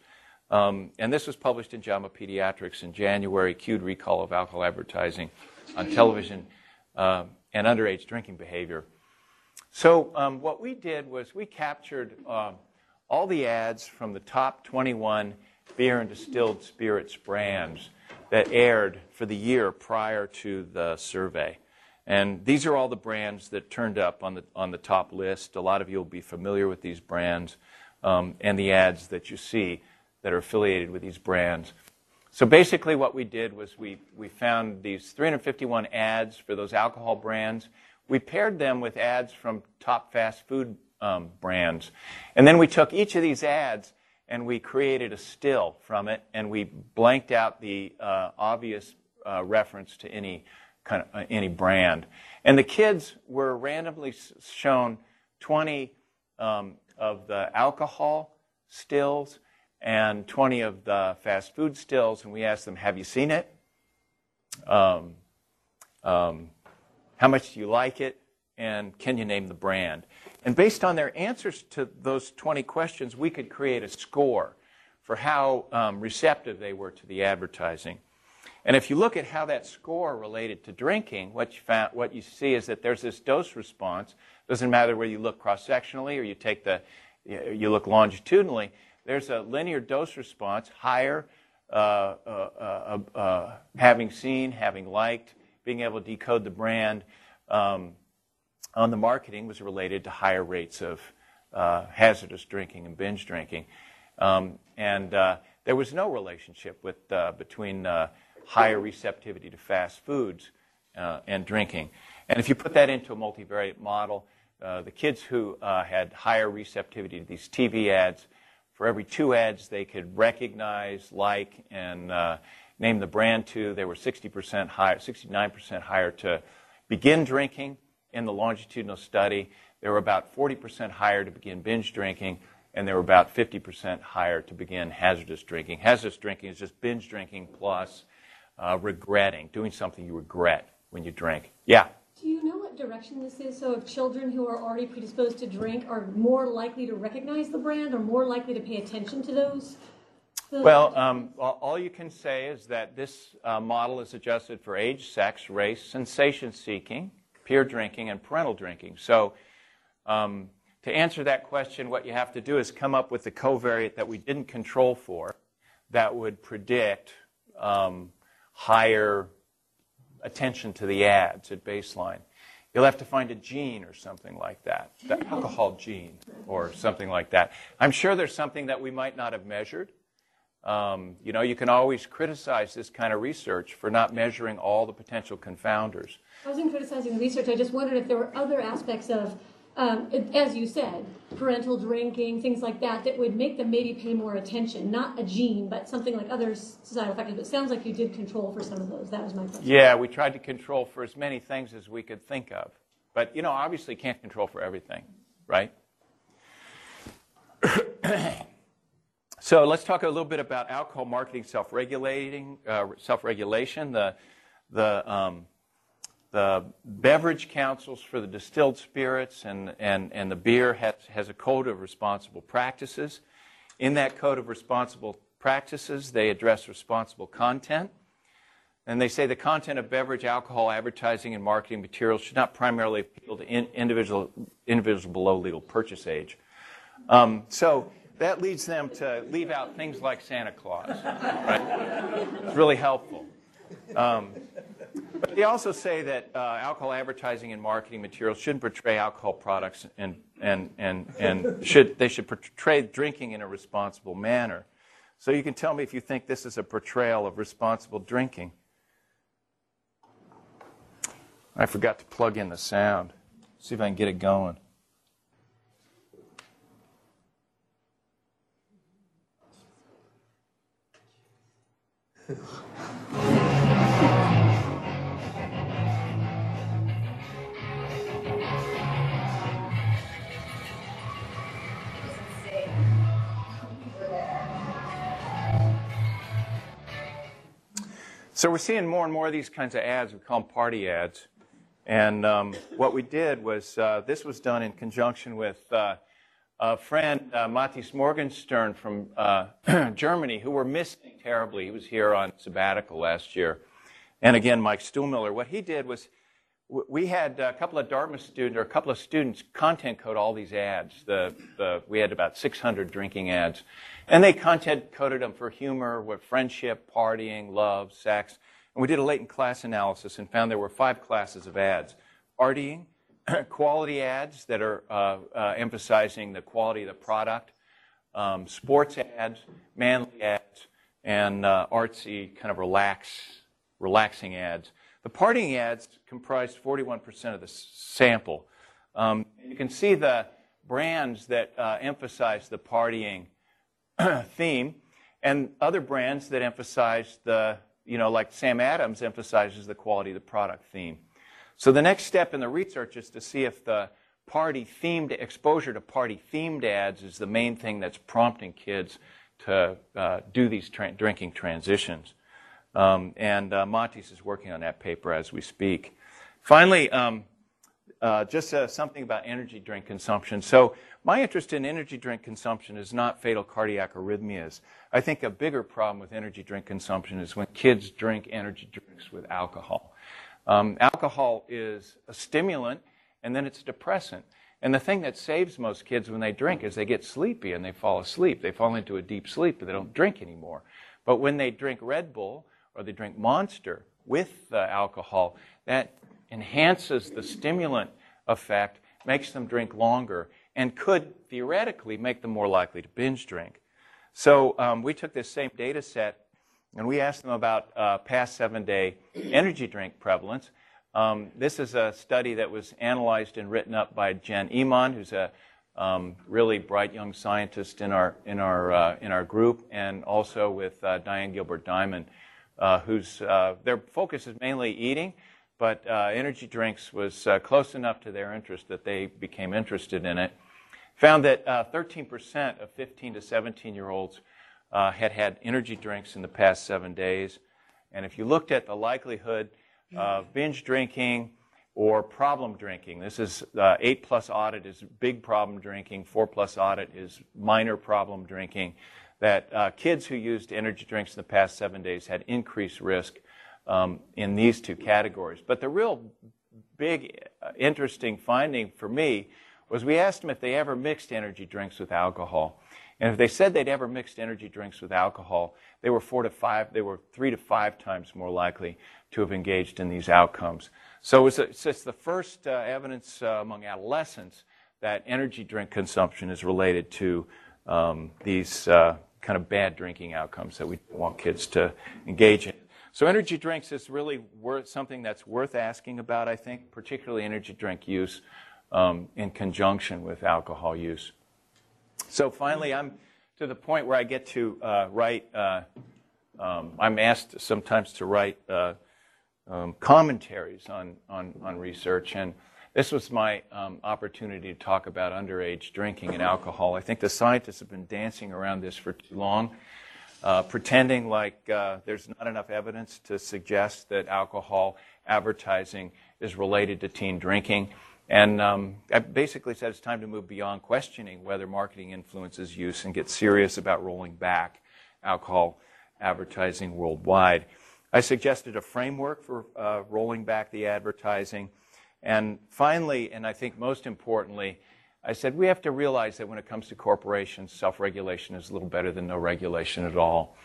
Um, and this was published in JAMA Pediatrics in January, Cued Recall of Alcohol Advertising on Television uh, and underage drinking behavior. So um, what we did was we captured uh, all the ads from the top 21 beer and distilled spirits brands that aired for the year prior to the survey. And these are all the brands that turned up on the, on the top list. A lot of you will be familiar with these brands um, and the ads that you see that are affiliated with these brands. So basically, what we did was we, we found these 351 ads for those alcohol brands. We paired them with ads from top fast food um, brands. And then we took each of these ads and we created a still from it and we blanked out the uh, obvious uh, reference to any kind of uh, any brand. And the kids were randomly shown 20 um, of the alcohol stills and 20 of the fast food stills, and we asked them, Have you seen it? Um, um, how much do you like it? And can you name the brand? And based on their answers to those 20 questions, we could create a score for how um, receptive they were to the advertising. And if you look at how that score related to drinking, what you, found, what you see is that there's this dose response. Doesn't matter whether you look cross sectionally or you take the you look longitudinally there's a linear dose response, higher, uh, uh, uh, uh, having seen, having liked, being able to decode the brand um, on the marketing was related to higher rates of uh, hazardous drinking and binge drinking. Um, and uh, there was no relationship with, between higher receptivity to fast foods and drinking. And if you put that into a multivariate model, the kids who had higher receptivity to these TV ads, for every two ads they could recognize, like, and uh, name the brand to, they were 60% higher, 69% higher to begin drinking in the longitudinal study. They were about 40% higher to begin binge drinking, and they were about 50% higher to begin hazardous drinking. Hazardous drinking is just binge drinking plus uh, regretting, doing something you regret when you drink. Yeah? Do you know direction this is? So, if children who are already predisposed to drink are more likely to recognize the brand or more likely to pay attention to those? Well, um, all you can say is that this uh, model is adjusted for age, sex, race, sensation seeking, peer drinking, and parental drinking. So, um, to answer that question, what you have to do is come up with the covariate that we didn't control for that would predict um, higher attention to the ads at baseline. You'll have to find a gene or something like that, the alcohol gene or something like that. I'm sure there's something that we might not have measured. Um, you know, you can always criticize this kind of research for not measuring all the potential confounders. I wasn't criticizing the research. I just wondered if there were other aspects of um, as you said, parental drinking, things like that, that would make them maybe pay more attention. Not a gene, but something like other societal factors. But it sounds like you did control for some of those. That was my question. Yeah, we tried to control for as many things as we could think of. But, you know, obviously can't control for everything, right? (coughs) so let's talk a little bit about alcohol marketing self-regulating, uh, self-regulation. The, the um, the beverage councils for the distilled spirits and, and, and the beer has, has a code of responsible practices. In that code of responsible practices, they address responsible content. And they say the content of beverage, alcohol, advertising, and marketing materials should not primarily appeal to in, individual, individuals below legal purchase age. Um, so that leads them to leave out things like Santa Claus. Right? It's really helpful. Um, but they also say that uh, alcohol advertising and marketing materials shouldn't portray alcohol products and, and, and, and should, they should portray drinking in a responsible manner. So you can tell me if you think this is a portrayal of responsible drinking. I forgot to plug in the sound. See if I can get it going. (laughs) So we're seeing more and more of these kinds of ads. We call them party ads. And um, what we did was uh, this was done in conjunction with uh, a friend, uh, Matthias Morgenstern from uh, (clears throat) Germany, who we're missing terribly. He was here on sabbatical last year. And again, Mike Stoolmiller. What he did was we had a couple of Dartmouth students, or a couple of students, content code all these ads. The, the, we had about 600 drinking ads. And they content coded them for humor, with friendship, partying, love, sex. And we did a latent class analysis and found there were five classes of ads. Partying, (clears throat) quality ads that are uh, uh, emphasizing the quality of the product, um, sports ads, manly ads, and uh, artsy, kind of relax, relaxing ads. The partying ads comprised 41% of the sample. Um, you can see the brands that uh, emphasize the partying (clears throat) theme, and other brands that emphasize the, you know, like Sam Adams emphasizes the quality of the product theme. So the next step in the research is to see if the party themed exposure to party themed ads is the main thing that's prompting kids to uh, do these tra- drinking transitions. Um, and uh, Montes is working on that paper as we speak. Finally, um, uh, just uh, something about energy drink consumption. So my interest in energy drink consumption is not fatal cardiac arrhythmias. I think a bigger problem with energy drink consumption is when kids drink energy drinks with alcohol. Um, alcohol is a stimulant and then it's a depressant. And the thing that saves most kids when they drink is they get sleepy and they fall asleep. They fall into a deep sleep, but they don't drink anymore. But when they drink Red Bull or they drink Monster with alcohol, that enhances the stimulant effect, makes them drink longer, and could theoretically make them more likely to binge drink. So um, we took this same data set and we asked them about uh, past seven day energy drink prevalence. Um, this is a study that was analyzed and written up by Jen Emond, who's a um, really bright young scientist in our in our uh, in our group, and also with uh, Diane Gilbert Diamond, uh, whose uh, their focus is mainly eating, but uh, energy drinks was uh, close enough to their interest that they became interested in it. Found that 13% of 15 to 17 year olds had had energy drinks in the past seven days, and if you looked at the likelihood of binge drinking or problem drinking. This is uh, 8 plus audit is big problem drinking, 4 plus audit is minor problem drinking. That uh, kids who used energy drinks in the past seven days had increased risk um, in these two categories. But the real big, uh, interesting finding for me was we asked them if they ever mixed energy drinks with alcohol. And if they said they'd ever mixed energy drinks with alcohol, they were four to five, they were three to five times more likely to have engaged in these outcomes. So it's, it's the first uh, evidence uh, among adolescents that energy drink consumption is related to um, these uh, kind of bad drinking outcomes that we want kids to engage in. So energy drinks is really worth, something that's worth asking about, I think, particularly energy drink use um, in conjunction with alcohol use. So finally, I'm to the point where I get to uh, write. Uh, um, I'm asked sometimes to write uh, um, commentaries on, on, on research, and this was my um, opportunity to talk about underage drinking and alcohol. I think the scientists have been dancing around this for too long, uh, pretending like uh, there's not enough evidence to suggest that alcohol advertising is related to teen drinking. And um, I basically said it's time to move beyond questioning whether marketing influences use and get serious about rolling back alcohol advertising worldwide. I suggested a framework for uh, rolling back the advertising. And finally, and I think most importantly, I said we have to realize that when it comes to corporations, self regulation is a little better than no regulation at all.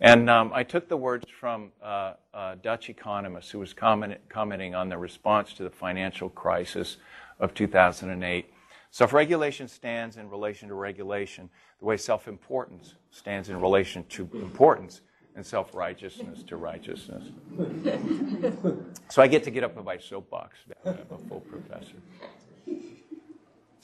And um, I took the words from uh, a Dutch economist who was comment- commenting on the response to the financial crisis of 2008. Self regulation stands in relation to regulation, the way self importance stands in relation to importance, and self righteousness to righteousness. so I get to get up in my soapbox. I'm a full professor.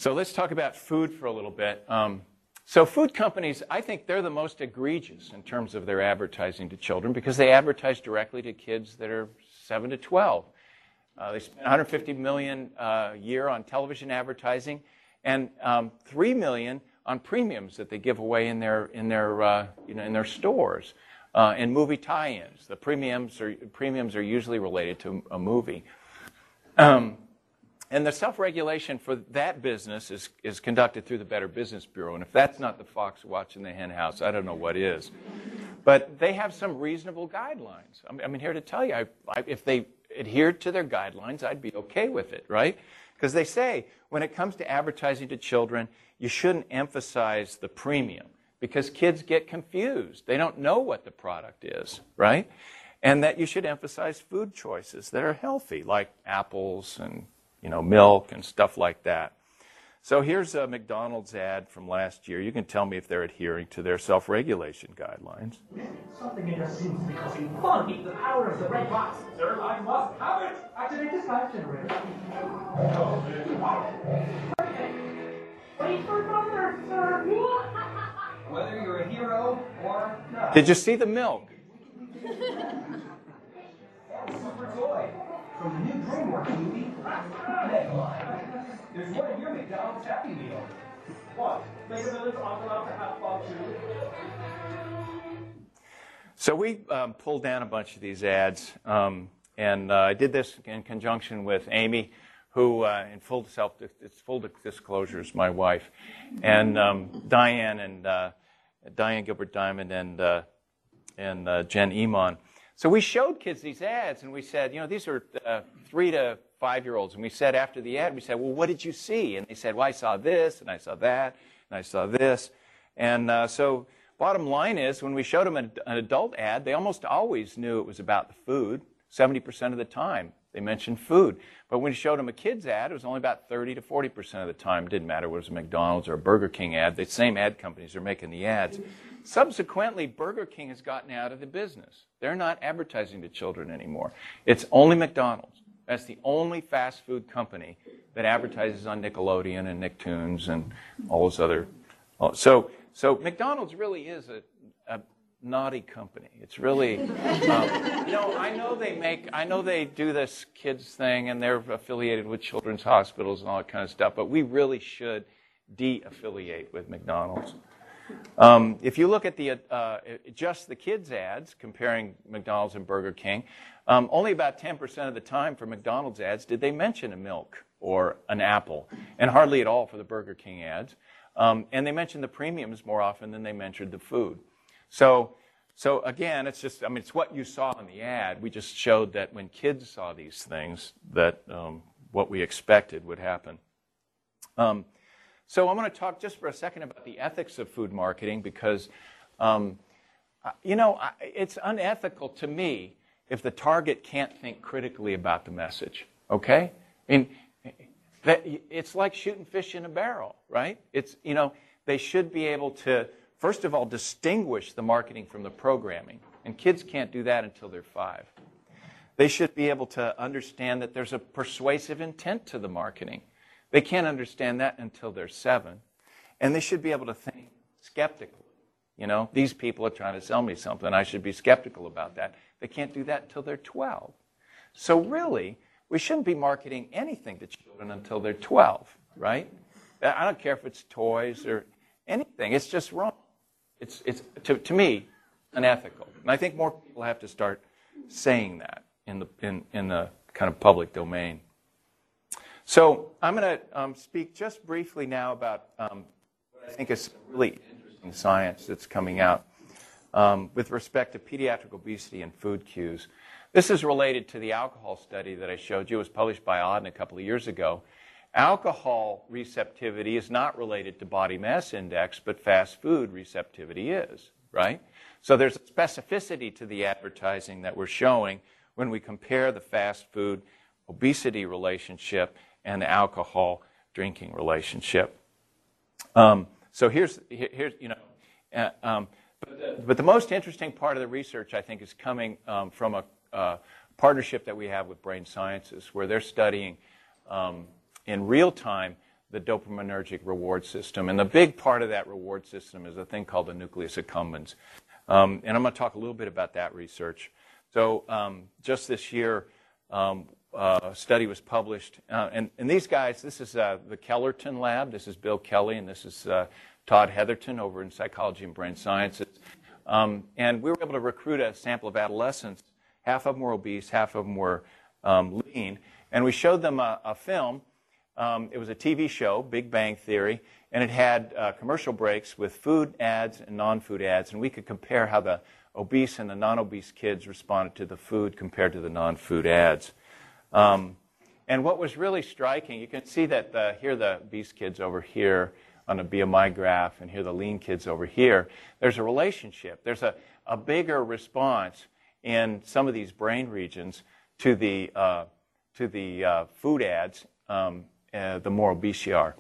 So let's talk about food for a little bit. Um, so food companies, I think they're the most egregious in terms of their advertising to children because they advertise directly to kids that are 7 to 12. Uh, they spend 150 million uh, a year on television advertising and um, 3 million on premiums that they give away in their, in their, uh, you know, in their stores uh, and movie tie-ins. The premiums are, premiums are usually related to a movie. Um, and the self-regulation for that business is, is conducted through the Better Business Bureau. And if that's not the fox watching the hen house, I don't know what is. But they have some reasonable guidelines. I mean, I'm here to tell you, I, I, if they adhered to their guidelines, I'd be okay with it, right? Because they say when it comes to advertising to children, you shouldn't emphasize the premium because kids get confused. They don't know what the product is, right? And that you should emphasize food choices that are healthy, like apples and you know, milk and stuff like that. So here's a McDonald's ad from last year. You can tell me if they're adhering to their self-regulation guidelines. Something in just seems to be causing fun. The power of the red box. Sir, I must have it. Activate this life generator. Wait for mother, sir. (laughs) Whether you're a hero or not. Did you see the milk? (laughs) Super toy from the new DreamWorks movie. There's one your McDonald's Happy Meal. What? Fun too? So we um, pulled down a bunch of these ads, um, and uh, I did this in conjunction with Amy, who, uh, in full self, it's full disclosure, is my wife, and um, Diane and uh, Diane Gilbert Diamond and uh, and uh, Jen Emond. So we showed kids these ads and we said, you know, these are uh, three to five year olds, and we said after the ad, we said, Well, what did you see? And they said, Well, I saw this, and I saw that, and I saw this. And uh, so, bottom line is, when we showed them an, an adult ad, they almost always knew it was about the food, 70% of the time. They mentioned food. But when we showed them a kid's ad, it was only about 30 to 40% of the time. It didn't matter whether it was a McDonald's or a Burger King ad. The same ad companies are making the ads. Subsequently, Burger King has gotten out of the business. They're not advertising to children anymore. It's only McDonald's. That's the only fast food company that advertises on Nickelodeon and Nicktoons and all those other. So, so McDonald's really is a, a naughty company. It's really, um, know, I know they make, I know they do this kids thing and they're affiliated with children's hospitals and all that kind of stuff, but we really should de-affiliate with McDonald's. Um, if you look at the uh, just the kids ads comparing McDonald's and Burger King, um, only about 10% of the time for McDonald's ads did they mention a milk or an apple, and hardly at all for the Burger King ads. Um, and they mentioned the premiums more often than they mentioned the food. So, so again, it's just I mean it's what you saw in the ad. We just showed that when kids saw these things, that um, what we expected would happen. So I'm going to talk just for a second about the ethics of food marketing because, um, you know, it's unethical to me if the target can't think critically about the message. Okay? I mean, it's like shooting fish in a barrel, right? It's, you know, they should be able to, first of all, distinguish the marketing from the programming. And kids can't do that until they're five. They should be able to understand that there's a persuasive intent to the marketing. They can't understand that until they're seven. And they should be able to think skeptically. You know, these people are trying to sell me something. I should be skeptical about that. They can't do that until they're 12. So, really, we shouldn't be marketing anything to children until they're 12, right? I don't care if it's toys or anything. It's just wrong. It's, it's to, to me, unethical. And I think more people have to start saying that in the, in, in the kind of public domain. So I'm going to um, speak just briefly now about um, what I think is really interesting science that's coming out um, with respect to pediatric obesity and food cues. This is related to the alcohol study that I showed you. It was published by Auden a couple of years ago. Alcohol receptivity is not related to body mass index, but fast food receptivity is, right? So there's a specificity to the advertising that we're showing when we compare the fast food obesity relationship and alcohol drinking relationship. Um, so here's, here's you know, uh, um, but, the, but, the, most interesting part of the research, I think, is coming um, from a uh, partnership that we have with Brain Sciences, where they're studying um, in real time the dopaminergic reward system. And the big part of that reward system is a thing called the nucleus accumbens. Um, and I'm going to talk a little bit about that research. So um, just this year, uh, study was published. Uh, and, and, these guys, this is uh, the Kellerton lab. This is Bill Kelley, and this is uh, Todd Heatherton over in Psychology and Brain Sciences. Um, and we were able to recruit a sample of adolescents. Half of them were obese, half of them were um, lean. And we showed them a, a film. Um, it was a TV show, Big Bang Theory, and it had uh, commercial breaks with food ads and non food ads. And we could compare how the obese and the non obese kids responded to the food compared to the non food ads. Um, and what was really striking, you can see that the, here the obese kids over here on a BMI graph, and here the lean kids over here. There's a relationship. There's a, a bigger response in some of these brain regions to the, uh, to the uh, food ads, um, uh, the more obese you are.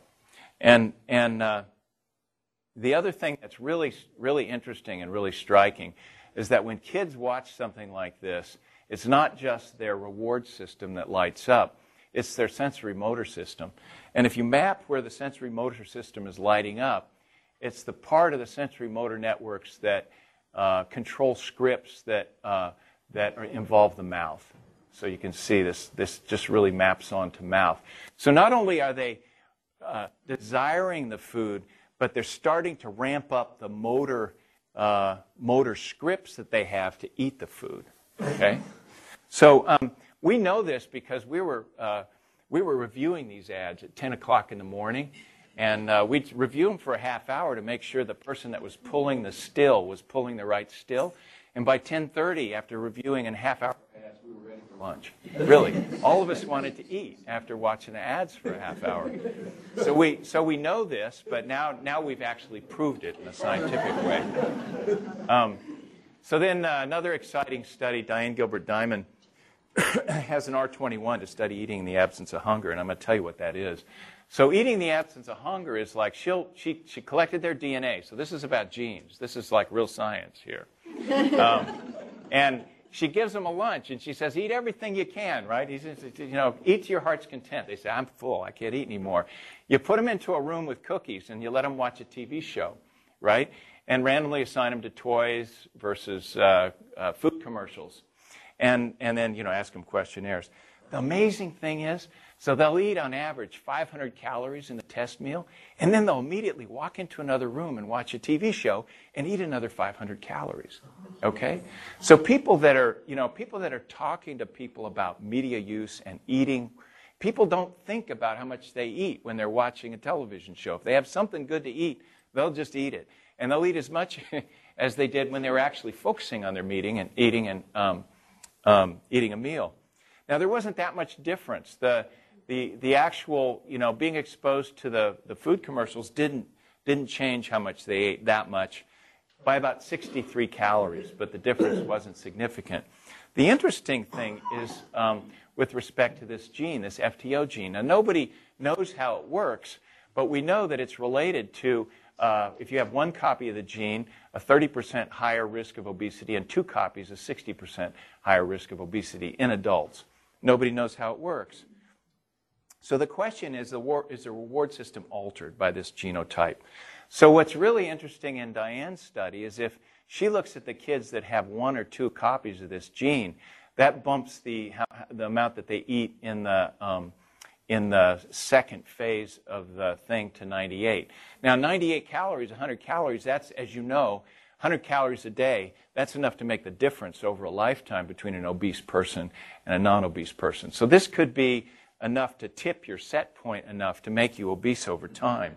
And, and uh, the other thing that's really, really interesting and really striking is that when kids watch something like this, it's not just their reward system that lights up, it's their sensory motor system. And if you map where the sensory motor system is lighting up, it's the part of the sensory motor networks that uh, control scripts that, uh, that involve the mouth. So you can see this, this just really maps onto mouth. So not only are they uh, desiring the food, but they're starting to ramp up the motor, uh, motor scripts that they have to eat the food. Okay? So um, we know this because we were, uh, we were reviewing these ads at 10 o'clock in the morning, and uh, we'd review them for a half hour to make sure the person that was pulling the still was pulling the right still. And by 10:30, after reviewing a half hour we were ready for lunch. Really, all of us wanted to eat after watching the ads for a half hour. So we so we know this, but now now we've actually proved it in a scientific way. Um, so then uh, another exciting study, Diane Gilbert Diamond (coughs) has an R21 to study eating in the absence of hunger, and I'm going to tell you what that is. So eating in the absence of hunger is like she'll, she, she collected their DNA. So this is about genes. This is like real science here. (laughs) Um, and she gives them a lunch, and she says, eat everything you can, right? He says, you know, eat to your heart's content. They say, I'm full. I can't eat anymore. You put them into a room with cookies, and you let them watch a TV show, right? And randomly assign them to toys versus uh, uh, food commercials and, and then, you know, ask them questionnaires. The amazing thing is, so they'll eat on average 500 calories in the test meal, and then they'll immediately walk into another room and watch a TV show and eat another 500 calories. Okay? So people that are, you know, people that are talking to people about media use and eating, people don't think about how much they eat when they're watching a television show. If they have something good to eat, they'll just eat it. And they'll eat as much (laughs) as they did when they were actually focusing on their meeting and eating and um, um, eating a meal. Now, there wasn't that much difference. The, the, the actual, you know, being exposed to the, the food commercials didn't, didn't change how much they ate that much by about 63 calories, but the difference (clears throat) wasn't significant. The interesting thing is um, with respect to this gene, this FTO gene. Now, nobody knows how it works, but we know that it's related to uh, if you have one copy of the gene, a 30% higher risk of obesity, and two copies, a 60% higher risk of obesity in adults. Nobody knows how it works. So the question is, the is the reward system altered by this genotype? So what's really interesting in Diane's study is if she looks at the kids that have one or two copies of this gene, that bumps the, the amount that they eat in the um, in the second phase of the thing to 98. Now, 98 calories, 100 calories, that's, as you know, 100 calories a day, that's enough to make the difference over a lifetime between an obese person and a non obese person. So, this could be enough to tip your set point enough to make you obese over time.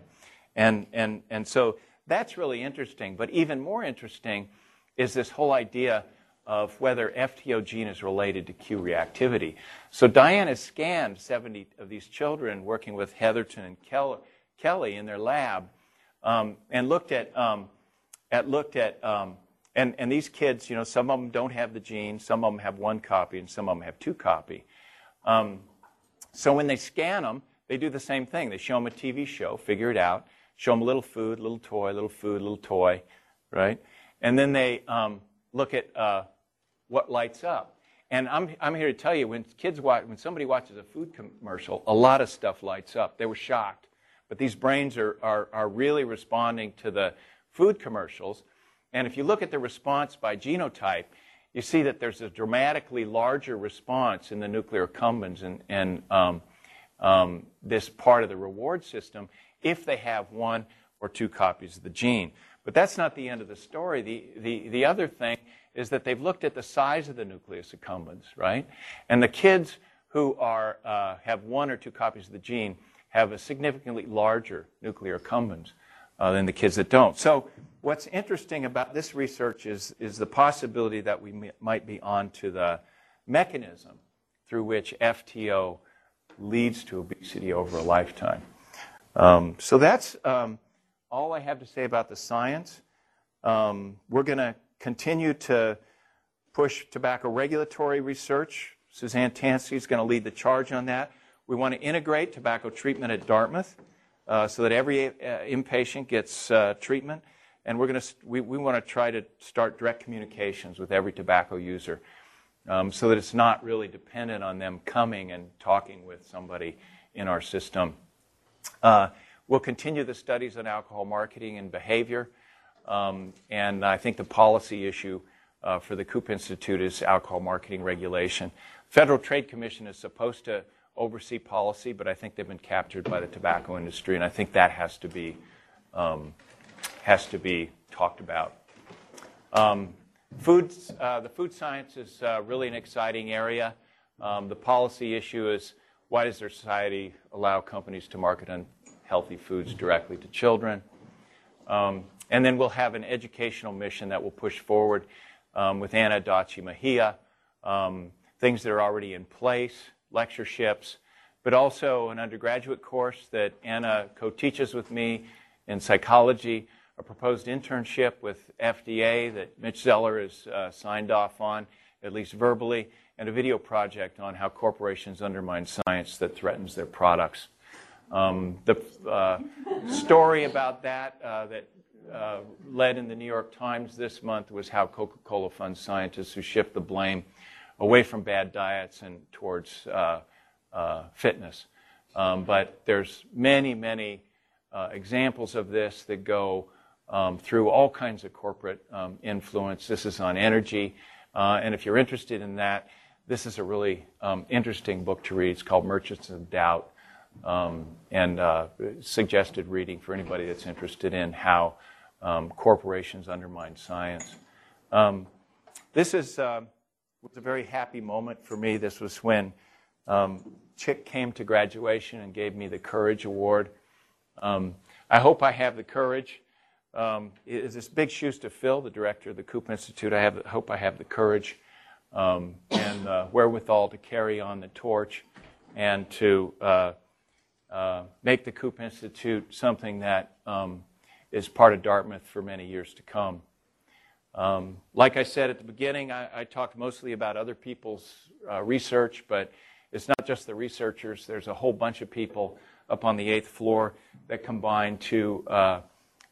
And, and, and so that's really interesting. But even more interesting is this whole idea of whether FTO gene is related to cue reactivity. So Diane has scanned 70 of these children working with Heatherton and Kelley in their lab um, and looked at, um, at looked at um, and, and these kids, you know, some of them don't have the gene, some of them have one copy, and some of them have two copy. Um, so when they scan them, they do the same thing. They show them a TV show, figure it out, show them a little food, little toy, little food, little toy, right? And then they um, look at uh, what lights up. And I'm, I'm here to tell you, when kids watch, when somebody watches a food commercial, a lot of stuff lights up. They were shocked. But these brains are, are, are really responding to the food commercials. And if you look at the response by genotype, you see that there's a dramatically larger response in the nucleus accumbens and, and um, um, this part of the reward system if they have one or two copies of the gene. But that's not the end of the story. The, the, the other thing is that they've looked at the size of the nucleus accumbens, right? And the kids who are, uh, have one or two copies of the gene have a significantly larger nucleus accumbens uh, than the kids that don't. So, what's interesting about this research is, is the possibility that we m- might be onto the mechanism through which FTO leads to obesity over a lifetime. Um, so, that's um, all I have to say about the science. Um, we're going to continue to push tobacco regulatory research. Susanne Tanski is going to lead the charge on that. We want to integrate tobacco treatment at Dartmouth uh, so that every uh, inpatient gets uh, treatment. And we're going to, we, we want to try to start direct communications with every tobacco user um, so that it's not really dependent on them coming and talking with somebody in our system. Uh, we'll continue the studies on alcohol marketing and behavior. Um, and I think the policy issue uh, for the Koop Institute is alcohol marketing regulation. Federal Trade Commission is supposed to oversee policy, but I think they've been captured by the tobacco industry, and I think that has to be um, has to be talked about. Um, foods, uh, the food science is uh, really an exciting area. Um, the policy issue is why does our society allow companies to market unhealthy foods directly to children? Um, and then we'll have an educational mission that will push forward um, with Anna Adachi-Mejia um, things that are already in place, lectureships, but also an undergraduate course that Anna co teaches with me in psychology, a proposed internship with FDA that Mitch Zeller has uh, signed off on, at least verbally, and a video project on how corporations undermine science that threatens their products. Um, the uh, story about that uh, that uh, led in the New York Times this month was how Coca Cola funds scientists who shift the blame away from bad diets and towards uh, uh, fitness. Um, but there's many, many uh, examples of this that go um, through all kinds of corporate um, influence. This is on energy. Uh, and if you're interested in that, this is a really um, interesting book to read. It's called Merchants of Doubt. Um, and uh, suggested reading for anybody that's interested in how um, corporations undermine science. Um, this is uh, was a very happy moment for me. This was when um, Chick came to graduation and gave me the Courage Award. Um, I hope I have the courage. Um, it's this big shoes to fill, the director of the Koop Institute. I have, hope I have the courage um, and uh, wherewithal to carry on the torch and to uh, uh, make the Koop Institute something that um, is part of Dartmouth for many years to come. Um, like I said at the beginning, I, I talked mostly about other people's uh, research, but it's not just the researchers. There's a whole bunch of people up on the eighth floor that combine to uh,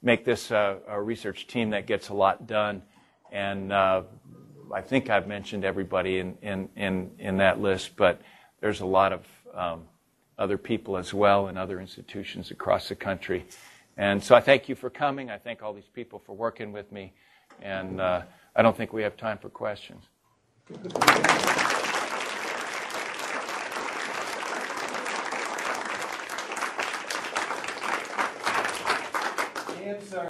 make this uh, a research team that gets a lot done. And uh, I think I've mentioned everybody in, in, in, in, that list, but there's a lot of um, other people as well in other institutions across the country. And so I thank you for coming. I thank all these people for working with me. And uh, I don't think we have time for questions.